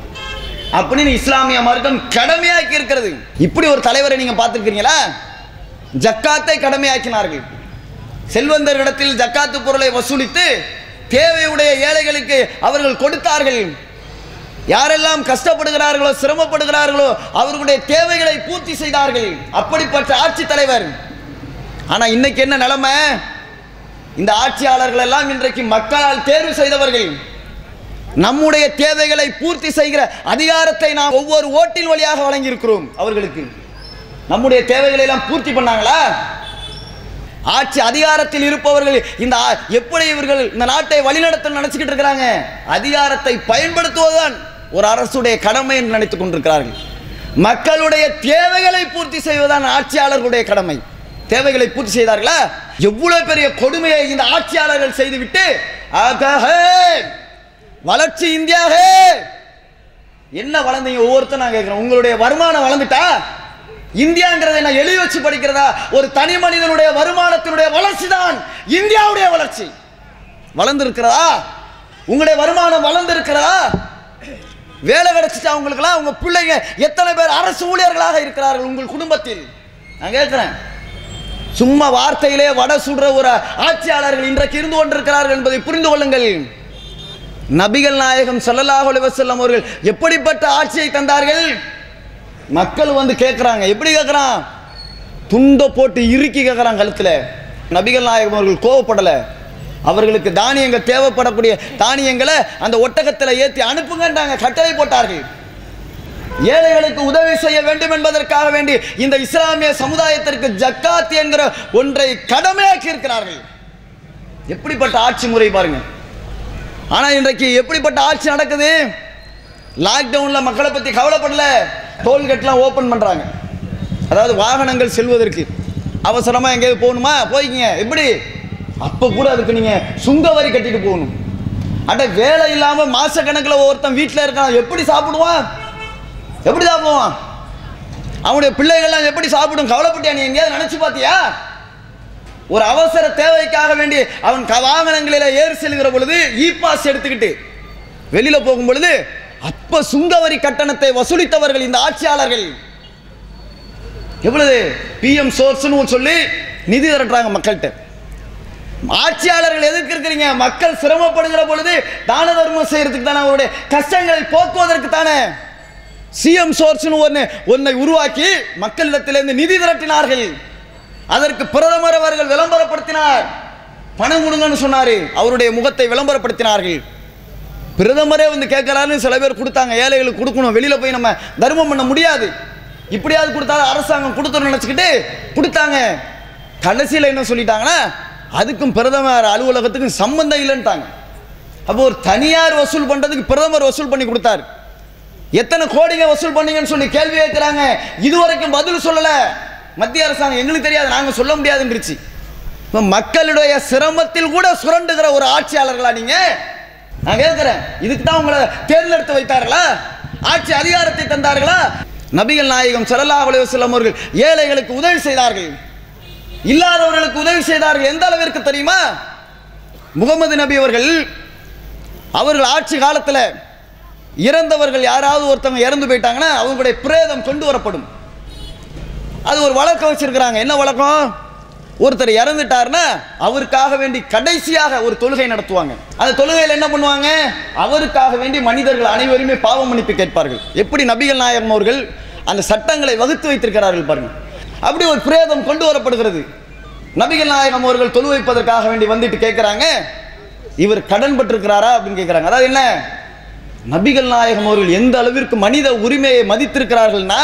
அப்படின்னு இஸ்லாமிய மார்க்கம் கடமையாக்கி இருக்கிறது. இப்படி ஒரு தலைவரை நீங்கள் பார்த்துருக்கீங்களா ஜக்காத்தை கடமையாக்கினார்கள். செல்வந்தர்களிடத்தில் ஜக்காத்து பொருளை வசூலித்து தேவையுடைய ஏழைகளுக்கு அவர்கள் கொடுத்தார்கள். யாரெல்லாம் கஷ்டப்படுகிறார்களோ சிரமப்படுகிறார்களோ அவர்களுடைய தேவைகளை பூர்த்தி செய்தார்கள். அப்படிப்பட்ட ஆட்சி தலைவர். ஆனா இன்னைக்கு என்ன நிலைமை? இந்த ஆட்சியாளர்கள் எல்லாம் இன்றைக்கு மக்களால் தேர்வு செய்தவர்கள். நம்முடைய தேவைகளை பூர்த்தி செய்கிற அதிகாரத்தை நாம் ஒவ்வொரு ஓட்டின் வழியாக வழங்கியிருக்கிறோம் அவர்களுக்கு. நம்முடைய தேவைகளை எல்லாம் பூர்த்தி பண்ணாங்களா? ஆட்சி அதிகாரத்தில் இருப்பவர்கள் இந்த ஆ- எப்படி இவர்கள் இந்த நாட்டை வழிநடத்த நினைச்சுக்கிட்டு இருக்கிறாங்க? அதிகாரத்தை பயன்படுத்துவதுதான் ஒரு அரசுடைய கடமை என்று நினைத்துக் கொண்டிருக்கிறார்கள். மக்களுடைய தேவைகளை பூர்த்தி செய்வதுதான் ஆட்சியாளர்களுடைய கடமை. தேவைகளை பூர்த்தி செய்தார்களா? எவ்வளவு பெரிய கொடுமையை இந்த ஆட்சியாளர்கள் செய்துவிட்டு வளர்ச்சி இந்தியாக என்ன வளர்ந்தீங்க? ஒவ்வொருத்தர் நான் கேட்கிறேன். உங்களுடைய வருமானம் வளர்ந்துட்டா? இந்தியாங்கிறத நான் எழுதி வச்சு படிக்கிறதா? ஒரு தனி மனிதனுடைய வருமானத்தினுடைய வளர்ச்சி தான் இந்தியாவுடைய வளர்ச்சி. வளர்ந்துருக்கிறதா? உங்களுடைய வருமானம் வளர்ந்துருக்கிறதா? வேலை கிடைச்சிட்டு உங்களுக்குலாம் உங்கள் பிள்ளைங்க எத்தனை பேர் அரசு ஊழியர்களாக இருக்கிறார்கள் உங்கள் குடும்பத்தில்? நான் கேட்குறேன். சும்மா வார்த்தையிலே வட சுடுற ஒரு ஆட்சியாளர்கள் இன்றைக்கு இருந்து கொண்டிருக்கிறார்கள் என்பதை புரிந்து கொள்ளுங்கள். நபிகள் நாயகம் ஸல்லல்லாஹு அலைஹி அவர்கள் எப்படிப்பட்ட ஆட்சியை தந்தார்கள்? மக்கள் வந்து கேட்குறாங்க எப்படி கேட்குறான் துண்டை போட்டு இறுக்கி கேட்குறான் கழுத்தில். நபிகள் நாயகம் அவர்கள் கோவப்படலை. அவர்களுக்கு தானியங்கள் தேவைப்படக்கூடிய தானியங்களை அந்த ஒட்டகத்தில் ஏற்றி அனுப்புங்கன்றாங்க. கட்டளை போட்டார்கள். ஏழைகளுக்கு உதவி செய்ய வேண்டும் என்பதற்காக வேண்டி இந்த இஸ்லாமிய சமுதாயத்திற்கு ஜக்காத் என்கிற ஒன்றை கடமையாக்கி இருக்கிறார்கள். எப்படிப்பட்ட ஆட்சி முறை பாருங்க. ஆனா இன்றைக்கு எப்படிப்பட்ட ஆட்சி நடக்குது? லாக்டவுன்ல மக்களை பத்தி கவலைப்படல. டோல்கேட்லாம் ஓப்பன் பண்ணுறாங்க அதாவது வாகனங்கள் செல்வதற்கு. அவசரமாக எங்கேயாவது போகணுமா? போய்க்கிங்க. எப்படி? அப்போ கூட அதுக்கு நீங்கள் சுங்க வரி கட்டிட்டு போகணும். அட வேலை இல்லாமல் மாதக்கணக்கில் ஒருத்தன் வீட்டில் இருக்கான். எப்படி சாப்பிடுவான்? எப்படி சாப்பிடுவான்? அவனுடைய பிள்ளைகள்லாம் எப்படி சாப்பிடும்? கவலைப்பட்டியா நீ? எங்கேயாவது நினச்சி பார்த்தியா? ஒரு அவசர தேவைக்காக வேண்டி அவன் வாகனங்களில் ஏறி செல்கிற பொழுது இ பாஸ் எடுத்துக்கிட்டு வெளியில் போகும் பொழுது அப்ப சுங்கவரி கட்டணத்தை வசூலித்தவர்கள் இந்த ஆட்சியாளர்கள். எவ்வளவு? பிஎம் சோர்ஸ்னு சொல்லி நிதி திரட்டுறாங்க மக்கள்கிட்ட. ஆட்சியாளர்கள் எதுக்கு இருக்கிறீங்க? மக்கள் சிரமப்படுகிற பொழுது தான தர்மம் செய்யறதுக்கு தானே அவருடைய கஷ்டங்களை போக்குவதற்கு தானே. சிஎம் சோர்ஸ்னு ஒன்று ஒன்றை உருவாக்கி மக்களிடத்திலிருந்து நிதி திரட்டினார்கள். அதற்கு பிரதமர் அவர்கள் விளம்பரப்படுத்தினார். பணம் கொடுங்கன்னு சொன்னாரு. அவருடைய முகத்தை விளம்பரப்படுத்தினார்கள். பிரதமரே வந்து கேட்கறாருன்னு சில பேர் கொடுத்தாங்க ஏழைகளுக்கு கொடுக்கணும். வெளியில் போய் நம்ம தர்மம் பண்ண முடியாது. இப்படியாவது கொடுத்தாலும் அரசாங்கம் கொடுத்துரும் நினச்சிக்கிட்டு கொடுத்தாங்க. கடைசியில் என்ன சொல்லிட்டாங்கன்னா அதுக்கும் பிரதமர் அலுவலகத்துக்கும் சம்பந்தம் இல்லைன்ட்டாங்க. அப்போ ஒரு தனியார் வசூல் பண்ணுறதுக்கு பிரதமர் வசூல் பண்ணி கொடுத்தாரு. எத்தனை கோடிங்க வசூல் பண்ணீங்கன்னு சொல்லி கேள்வி கேட்குறாங்க. இதுவரைக்கும் பதில் சொல்லலை. மத்திய அரசாங்கம் எங்களுக்கு தெரியாது நாங்கள் சொல்ல முடியாதுன்றுச்சு. இப்போ மக்களுடைய சிரமத்தில் கூட சுரண்டுகிற ஒரு ஆட்சியாளர்களா நீங்கள் நான் கேட்குறேன் இதுக்கு தான் உங்களை தேர்ந்தெடுத்து வைத்தார்களா? ஆட்சி அதிகாரத்தை தந்தார்களா? நபிகள் நாயகம் ஸல்லல்லாஹு அலைஹி அவர்கள் ஏழைகளுக்கு உதவி செய்தார்கள். இல்லாதவர்களுக்கு உதவி செய்தார்கள். எந்த அளவிற்கு தெரியுமா? முகமது நபி அவர்கள் அவர்கள் ஆட்சி காலத்தில் இறந்தவர்கள் யாராவது ஒருத்தவங்க இறந்து போயிட்டாங்கன்னா அவங்களுடைய பிரேதம் கொண்டு வரப்படும். அது ஒரு வழக்கம் வச்சிருக்கிறாங்க. என்ன வழக்கம்? ஒருத்தர் இறந்துட்டார்னா அவருக்காக வேண்டி கடைசியாக ஒரு தொழுகை நடத்துவாங்க. அந்த தொழுகையில் என்ன பண்ணுவாங்க? அவருக்காக வேண்டி மனிதர்கள் அனைவருமே பாவ மன்னிப்பு கேட்பார்கள். எப்படி நபிகள் நாயகம் அவர்கள் அந்த சட்டங்களை வகுத்து வைத்திருக்கிறார்கள் பாருங்க. அப்படி ஒரு பிரேதம் கொண்டு வரப்படுகிறது. நபிகள் நாயகம் அவர்கள் தொழு வைப்பதற்காக வேண்டி வந்துட்டு கேட்குறாங்க. இவர் கடன் பட்டிருக்கிறாரா அப்படின்னு கேட்குறாங்க. அதாவது என்ன? நபிகள் நாயகம் அவர்கள் எந்த அளவிற்கு மனித உரிமையை மதித்திருக்கிறார்கள்னா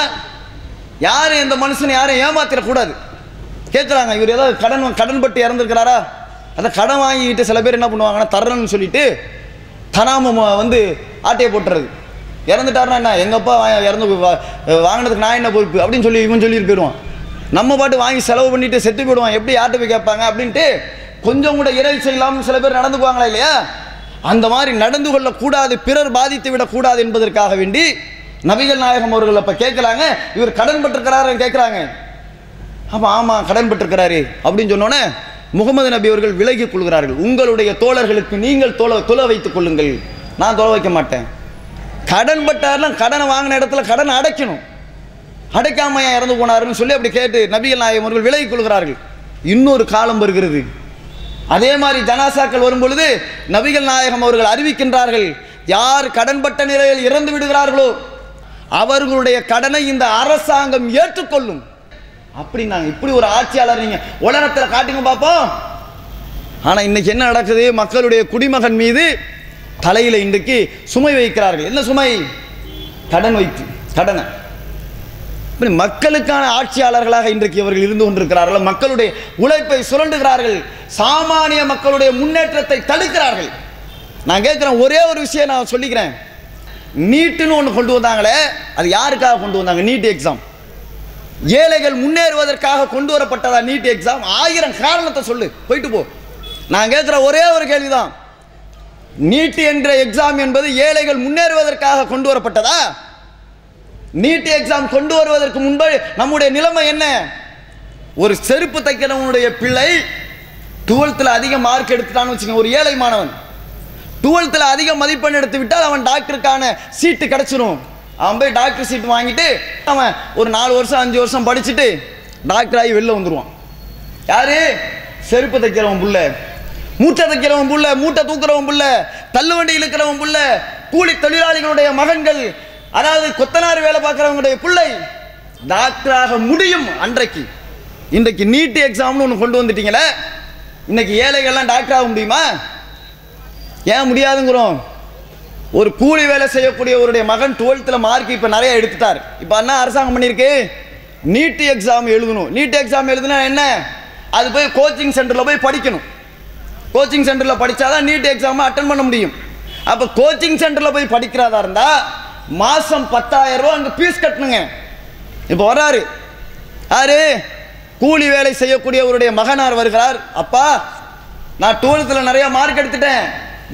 யாரும் இந்த மனுஷனை யாரும் ஏமாத்திடக்கூடாது. கேட்குறாங்க இவர் ஏதாவது கடன் கடன் பட்டு இறந்துருக்கிறாரா? அந்த கடன் வாங்கிட்டு சில பேர் என்ன பண்ணுவாங்கன்னா தர்றேன்னு சொல்லிட்டு தனாம வந்து ஆட்டையை போட்டுறது. இறந்துட்டாருன்னா என்ன? எங்கப்பா வா- இறந்து வா- வாங்கினதுக்கு நான் என்ன பொறுப்பு? அப்படின்னு சொல்லி இவன் சொல்லிட்டு போயிடுவான். நம்ம பாட்டு வாங்கி செலவு பண்ணிட்டு செத்து போயிடுவான். எப்படி யார்கிட்ட போய் கேட்பாங்க? அப்படின்ட்டு கொஞ்சம் கூட இறைச்சி இல்லாமல் சில பேர் நடந்துக்குவாங்களா இல்லையா? அந்த மாதிரி நடந்து கொள்ளக்கூடாது பிறர் பாதித்து விடக்கூடாது என்பதற்காக வேண்டி நபிகள் நாயகம் அவர்கள் அப்போ கேட்குறாங்க இவர் கடன் பட்டிருக்கிறாருன்னு கேட்குறாங்க. அப்போ ஆமாம் கடன் பெற்றிருக்கிறாரு அப்படின்னு சொன்னோன்னே முகமது நபி அவர்கள் விலகிக் கொள்கிறார்கள். உங்களுடைய தோழர்களுக்கு நீங்கள் தோல துல வைத்துக் கொள்ளுங்கள். நான் தொலை வைக்க மாட்டேன். கடன் பட்டார்லாம் கடனை வாங்கின இடத்துல கடனை அடைக்கணும். அடைக்காம ஏன் இறந்து போனாருன்னு சொல்லி அப்படி கேட்டு நபிகள் நாயகம் அவர்கள் விலகிக் கொள்கிறார்கள். இன்னொரு காலம் வருகிறது. அதே மாதிரி ஜனாசாக்கள் வரும் பொழுது நபிகள் நாயகம் அவர்கள் அறிவிக்கின்றார்கள் யார் கடன்பட்ட நிலையில் இறந்து விடுகிறார்களோ அவர்களுடைய கடனை இந்த அரசாங்கம் ஏற்றுக்கொள்ளும். அப்படின்னாங்க இப்படி ஒரு ஆட்சியாளர் நீங்க உலகத்தில் காட்டுங்க பார்ப்போம் ஆனா இன்னைக்கு என்ன நடக்குது? மக்களுடைய குடிமகன் மீது தலையில் இன்றைக்கு சுமை வைக்கிறார்கள். என்ன சுமை? கடன் வைத்து கடனை இப்படி மக்களுக்கான ஆட்சியாளர்களாக இன்றைக்கு இவர்கள் இருந்து கொண்டிருக்கிறார்கள். மக்களுடைய உழைப்பை சுரண்டுகிறார்கள். சாமானிய மக்களுடைய முன்னேற்றத்தை தடுக்கிறார்கள். நான் கேட்குறேன் ஒரே ஒரு விஷயம் நான் சொல்லிக்கிறேன். நீட்டுன்னு ஒன்று கொண்டு வந்தாங்களே அது யாருக்காக கொண்டு வந்தாங்க? NEET exam. ஏழைகள் முன்னேறுவதற்காக கொண்டு வரப்பட்டதா நீட் எக்ஸாம் ஆயிரம் காரணத்தை சொல்லு. போயிட்டு போ. நான் கேட்குற ஒரே ஒரு கேள்விதான். நீட் என்ற எக்ஸாம் என்பது ஏழைகள் முன்னேறுவதற்காக கொண்டு வரப்பட்டதா? நீட் எக்ஸாம் கொண்டு வருவதற்கு முன்பு நம்முடைய நிலைமை என்ன? ஒரு செருப்பு தைக்கிறவனுடைய பிள்ளை டுவெல்த்தில் அதிக மார்க் எடுத்துட்டான்னு வச்சுக்கோங்க ஒரு ஏழை மாணவன். டுவெல்த்தில் அதிக மதிப்பெண் எடுத்து விட்டால் அவன் டாக்டருக்கான சீட்டு கிடச்சிரும். அவன் போய் டாக்டர் சீட் வாங்கிட்டு அவன் ஒரு நாலு வருஷம் அஞ்சு வருஷம் படிச்சுட்டு டாக்டர் ஆகி வெளில வந்துடுவான் யாரு? செருப்பு தைக்கிறவன் புள்ள மூட்டை தைக்கிறவன் புள்ள மூட்டை தூக்குறவன் புள்ள தள்ளுவண்டி இழுக்கிறவன் புள்ள கூலி தொழிலாளிகளுடைய மகன்கள் அதாவது கொத்தனார் வேலை பார்க்குறவங்களுடைய பிள்ளை டாக்டராக முடியும் அன்றைக்கு. இன்றைக்கு நீட்டு எக்ஸாம்னு ஒன்று கொண்டு வந்துட்டீங்களே இன்னைக்கு ஏழைகள்லாம் டாக்டர் ஆக முடியுமா? ஏன் முடியாதுங்கிறோம்? ஒரு கூலி வேலை செய்யக்கூடியவருடைய மகன் டுவெல்த்தில் மார்க் இப்போ நிறைய எடுத்துட்டார். இப்போ என்ன அரசாங்கம் பண்ணியிருக்கு. நீட் எக்ஸாம் எழுதணும். நீட் எக்ஸாம் எழுதுனா என்ன? அது போய் கோச்சிங் சென்டரில் போய் படிக்கணும். கோச்சிங் சென்டரில் படித்தாதான் நீட் எக்ஸாமை அட்டன் பண்ண முடியும். அப்போ கோச்சிங் சென்டரில் போய் படிக்கிறதா இருந்தால் மாதம் பத்தாயிரம் ரூபா அங்கே ஃபீஸ் கட்டணுங்க. இப்போ வராரு யாரு? கூலி வேலை செய்யக்கூடியவருடைய மகனார் வருகிறார். அப்பா நான் டுவெல்த்தில் நிறைய மார்க் எடுத்துட்டேன்.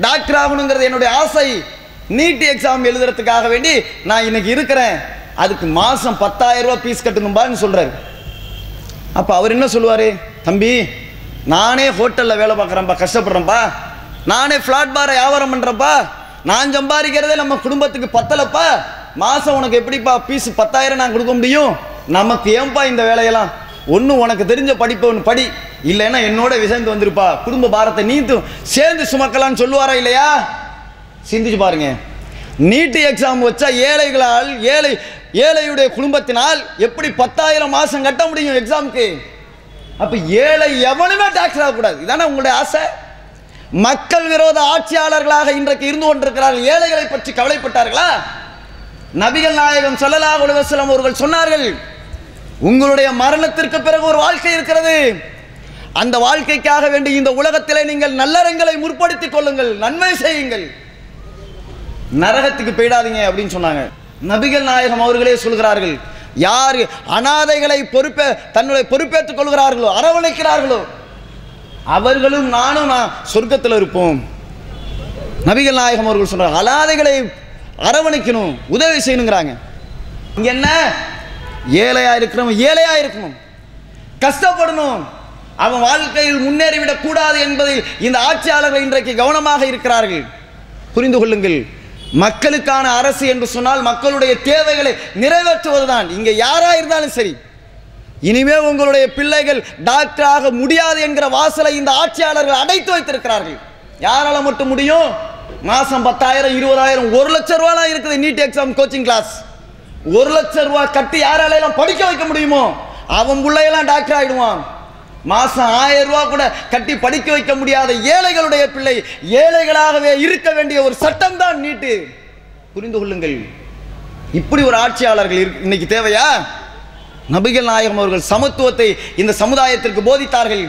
டாக்டர் ஆகணுங்கிறது என்னுடைய ஆசை. நீட் எக்ஸாம் எழுதுறதுக்காக வேண்டி நான் இன்னைக்கு இருக்கிறேன். அதுக்கு மாதம் பத்தாயிரம் ரூபா ஃபீஸ் கட்டணும்பான்னு சொல்கிறாரு அப்போ அவர் என்ன சொல்லுவார்? தம்பி நானே ஹோட்டலில் வேலை பார்க்குறேன்ப்பா கஷ்டப்படுறேன்ப்பா நானே ஃப்ளாட் பாரை வியாபாரம் பண்ணுறேன்ப்பா நான் சம்பாதிக்கிறதே நம்ம குடும்பத்துக்கு பத்தலப்பா. மாதம் உனக்கு எப்படிப்பா ஃபீஸ் பத்தாயிரம் நான் கொடுக்க முடியும்? நமக்கு ஏன்பா இந்த வேலையெல்லாம்? ஒன்று உனக்கு தெரிஞ்ச படிப்பை ஒன்று படி. இல்லைன்னா என்னோட விசைந்து வந்திருப்பா. குடும்ப பாரத்தை நீத்தும் சேர்ந்து சுமக்கலான்னு சொல்லுவாரா இல்லையா? சிந்திச்சு பாருங்க. நீட்டு எக்ஸாம் வச்சா ஏழைகளால் ஏழை ஏழையுடைய குடும்பத்தினால் எப்படி பத்தாயிரம் மாதம் கட்ட முடியும் எக்ஸாமுக்கு அப்போ ஏழை எவனுமே டாக்ஸ் ஆகக்கூடாது. இதானே உங்களுடைய ஆசை? மக்கள் விரோத ஆட்சியாளர்களாக இன்றைக்கு இருந்து கொண்டிருக்கிறார்கள். ஏழைகளை பற்றி கவலைப்பட்டார்களா? நபிகள் நாயகம் சொல்லலாக உலகம் அவர்கள் சொன்னார்கள் உங்களுடைய மரணத்திற்கு பிறகு ஒரு வாழ்க்கை இருக்கிறது. அந்த வாழ்க்கைக்காக வேண்டி இந்த உலகத்திலே நீங்கள் நல்லறங்களை முற்படுத்திக் கொள்ளுங்கள் நன்மை செய்யுங்கள். நரகத்துக்கு போயிடாதீங்க அப்படின்னு சொன்னாங்க. நபிகள் நாயகம் அவர்களே சொல்கிறார்கள் யார் அனாதைகளை பொறுப்பே தன்னுடைய பொறுப்பேற்றுக் கொள்கிறார்களோ அரவணைக்கிறார்களோ அவர்களும் நானும் நான் சொர்க்கத்தில் இருப்போம். நபிகள் நாயகம் அவர்கள் சொல்கிறார் அனாதைகளை அரவணைக்கணும் உதவி செய்யணுங்கிறாங்க. இங்கே என்ன? ஏழையாக இருக்கிறவன் ஏழையாக இருக்கணும். கஷ்டப்படணும். அவன் வாழ்க்கையில் முன்னேறிவிடக் கூடாது என்பதில் இந்த ஆட்சியாளர்கள் இன்றைக்கு கவனமாக இருக்கிறார்கள். புரிந்து கொள்ளுங்கள். மக்களுக்கான அரசு என்று சொன்னால் மக்களுடைய தேவைகளை நிறைவேற்றுவதுதான். இங்கே யாராக இருந்தாலும் சரி. இனிமே உங்களுடைய பிள்ளைகள் டாக்டர் ஆக முடியாது என்கிற வாசலை இந்த ஆட்சியாளர்கள் அடைத்து வைத்திருக்கிறார்கள். யாரால மட்டும் முடியும்? மாசம் பத்தாயிரம் இருபதாயிரம் ஒரு லட்சம் ரூபாலாம் இருக்குது நீட் எக்ஸாம் கோச்சிங் கிளாஸ் ஒரு லட்சம் ரூபாய் கட்டி யாராலையெல்லாம் படிக்க வைக்க முடியுமோ? அவன் பிள்ளையெல்லாம் டாக்டர் ஆகிடுவான் மாசம் ஆயிரம் ரூபா கூட கட்டி படிக்க வைக்க முடியாத ஏழைகளுடைய பிள்ளை ஏழைகளாகவே இருக்க வேண்டிய ஒரு சட்டம் தான் நீட்டு. புரிந்து கொள்ளுங்கள். இப்படி ஒரு ஆட்சியாளர்கள் இன்னைக்கு தேவையா? நபிகள் நாயகம் அவர்கள் சமத்துவத்தை இந்த சமுதாயத்திற்கு போதித்தார்கள்.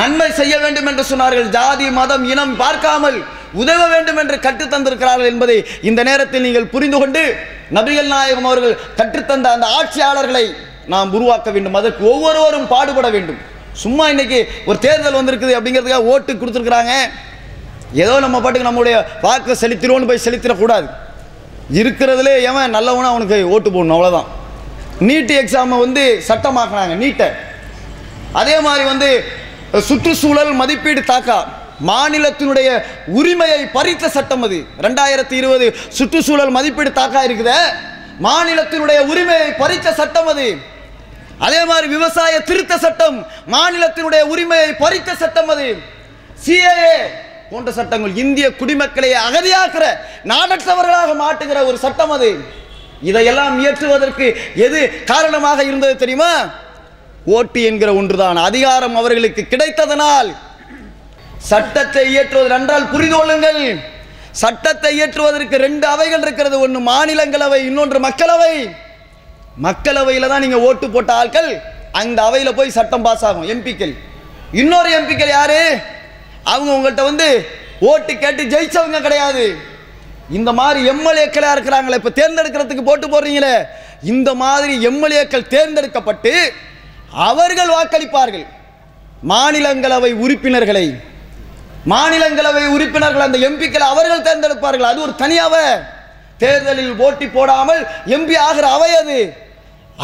நன்மை செய்ய வேண்டும் என்று சொன்னார்கள். ஜாதி மதம் இனம் பார்க்காமல் உதவ வேண்டும் என்று கற்றுத்தந்திருக்கிறார்கள் என்பதை இந்த நேரத்தில் நீங்கள் புரிந்து கொண்டு நபிகள் நாயகம் அவர்கள் கற்றுத்தந்த அந்த ஆட்சியாளர்களை நாம் உருவாக்க வேண்டும். அதற்கு ஒவ்வொருவரும் பாடுபட வேண்டும். சும்மா இன்னைக்கு ஒரு தேர்தல் வந்திருக்குது அப்படிங்கிறதுக்காக ஓட்டு கொடுத்துருக்குறாங்க. ஏதோ நம்ம பாட்டுக்கு நம்மளுடைய வாக்கு செலுத்திடுவோன்னு போய் செலுத்திடக்கூடாது. இருக்கிறதுலே எவன் நல்லவனா அவனுக்கு ஓட்டு போடணும் அவ்வளோதான் நீட்டு எக்ஸாமை வந்து சட்டமாக்குனாங்க நீட்டை. அதே மாதிரி வந்து சுற்றுச்சூழல் மதிப்பீடு தாக்கா மாநிலத்தினுடைய உரிமையை பறித்த சட்டம் அது. ரெண்டாயிரத்தி இருபது சுற்றுச்சூழல் மதிப்பீடு தாக்கா இருக்குத. மாநிலத்தினுடைய உரிமையை பறித்த சட்டம் அது. அதே மாதிரி விவசாய திருத்த சட்டம் மாநிலத்தினுடைய உரிமையை பறித்த சட்டம் அது. சிஏஏ போன்ற சட்டங்கள் இந்திய குடிமக்களை அகதியாக்குற நாடற்றவர்களாக மாட்டுகிற ஒரு சட்டம் அது. இதையெல்லாம் இயற்றுவதற்கு எது காரணமாக இருந்தது தெரியுமா? ஓட்டு என்கிற ஒன்றுதான். அதிகாரம் அவர்களுக்கு கிடைத்ததனால். சட்டத்தை இயற்றுவது நன்றால் புரிந்து கொள்ளுங்கள். சட்டத்தை இயற்றுவதற்கு ரெண்டு அவைகள் இருக்கிறது. ஒன்று மாநிலங்களவை இன்னொன்று மக்களவை. மக்களவையில் தான் நீங்கள் ஓட்டு போட்ட ஆட்கள் அந்த அவையில் போய் சட்டம் பாஸ் ஆகும் எம்பிக்கள் இன்னொரு எம்பிக்கள் யாரு? அவங்க உங்கள்கிட்ட வந்து ஓட்டு கேட்டு ஜெயிச்சவங்க கிடையாது. இந்த மாதிரி எம்எல்ஏக்களாக இருக்கிறாங்களே இப்போ தேர்ந்தெடுக்கிறதுக்கு போட்டு போடுறீங்களே. இந்த மாதிரி எம்எல்ஏக்கள் தேர்ந்தெடுக்கப்பட்டு அவர்கள் வாக்களிப்பார்கள். மாநிலங்களவை உறுப்பினர்களை. மாநிலங்களவை உறுப்பினர்கள் அந்த எம்பிக்களை அவர்கள் தேர்ந்தெடுப்பார்கள். அது ஒரு தனியாக தேர்தலில் போட்டி போடாமல் எம்பி ஆகிற அவை அது.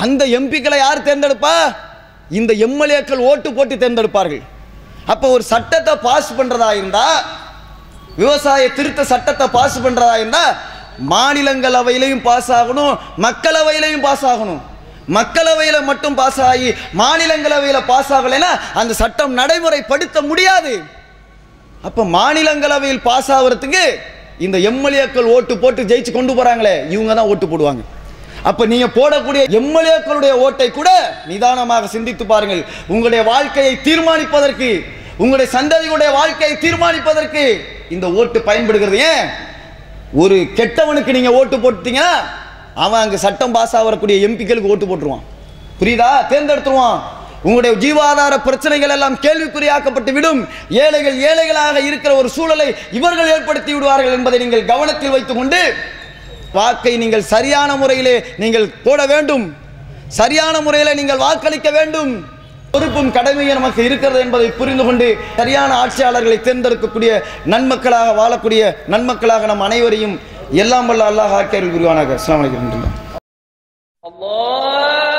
அந்த எம்பிக்களை யார் தேர்ந்தெடுப்பா? இந்த எம்எல்ஏக்கள் ஓட்டு போட்டு தேர்ந்தெடுப்பார்கள். அப்போ ஒரு சட்டத்தை பாஸ் பண்ணுறதா இருந்தா விவசாய திருத்த சட்டத்தை பாஸ் பண்றதா இருந்தா மாநிலங்களவையிலையும் பாஸ் ஆகணும் மக்களவையிலையும் பாஸ் ஆகணும். மக்களவையில் மட்டும் பாஸ் ஆகி மாநிலங்களவையில் பாஸ் ஆகலைன்னா அந்த சட்டம் நடைமுறைப்படுத்த முடியாது. அப்போ மாநிலங்களவையில் பாஸ் ஆகிறதுக்கு இந்த எம்எல்ஏக்கள் ஓட்டு போட்டு ஜெயிச்சு கொண்டு போகிறாங்களே இவங்க தான் ஓட்டு போடுவாங்க. அப்ப நீங்க போடக்கூடிய எம்எல்ஏக்களுடைய ஓட்டை கூட நிதானமாக சிந்தித்து பாருங்கள். உங்களுடைய வாழ்க்கையை தீர்மானிப்பதற்கு உங்களுடைய சந்ததிகளுடைய வாழ்க்கையை தீர்மானிப்பதற்கு இந்த ஓட்டு பயன்படுகிறது. ஏன்? ஒரு கெட்டவனுக்கு நீங்க ஓட்டு போட்டீங்கன்னா அவன் அங்கே சட்டம் பாஸ் ஆகக்கூடிய எம்பிக்களுக்கு ஓட்டு போட்டுருவான். புரியுதா? தேர்ந்தெடுத்துருவான். உங்களுடைய ஜீவாதார பிரச்சனைகள் எல்லாம் கேள்விக்குறியாக்கப்பட்டு விடும். ஏழைகள் ஏழைகளாக இருக்கிற ஒரு சூழலை இவர்கள் ஏற்படுத்தி விடுவார்கள் என்பதை நீங்கள் கவனத்தில் வைத்துக்கொண்டு வாக்கை நீங்கள் சரியான முறையிலே நீங்கள் போட வேண்டும். சரியான முறையில் நீங்கள் வாக்களிக்க வேண்டும். பொறுப்பும் கடமையும் நமக்கு இருக்கிறது என்பதை புரிந்து கொண்டு சரியான ஆட்சியாளர்களை தேர்ந்தெடுக்கக்கூடிய நன்மக்களாக வாழக்கூடிய நன்மக்களாக நம் அனைவரையும் எல்லாம் வல்ல அல்லாஹ் ஆக்கியர்கள் குருவானாக அஸ்லாம் வலைக்கம் அல்லாஹ்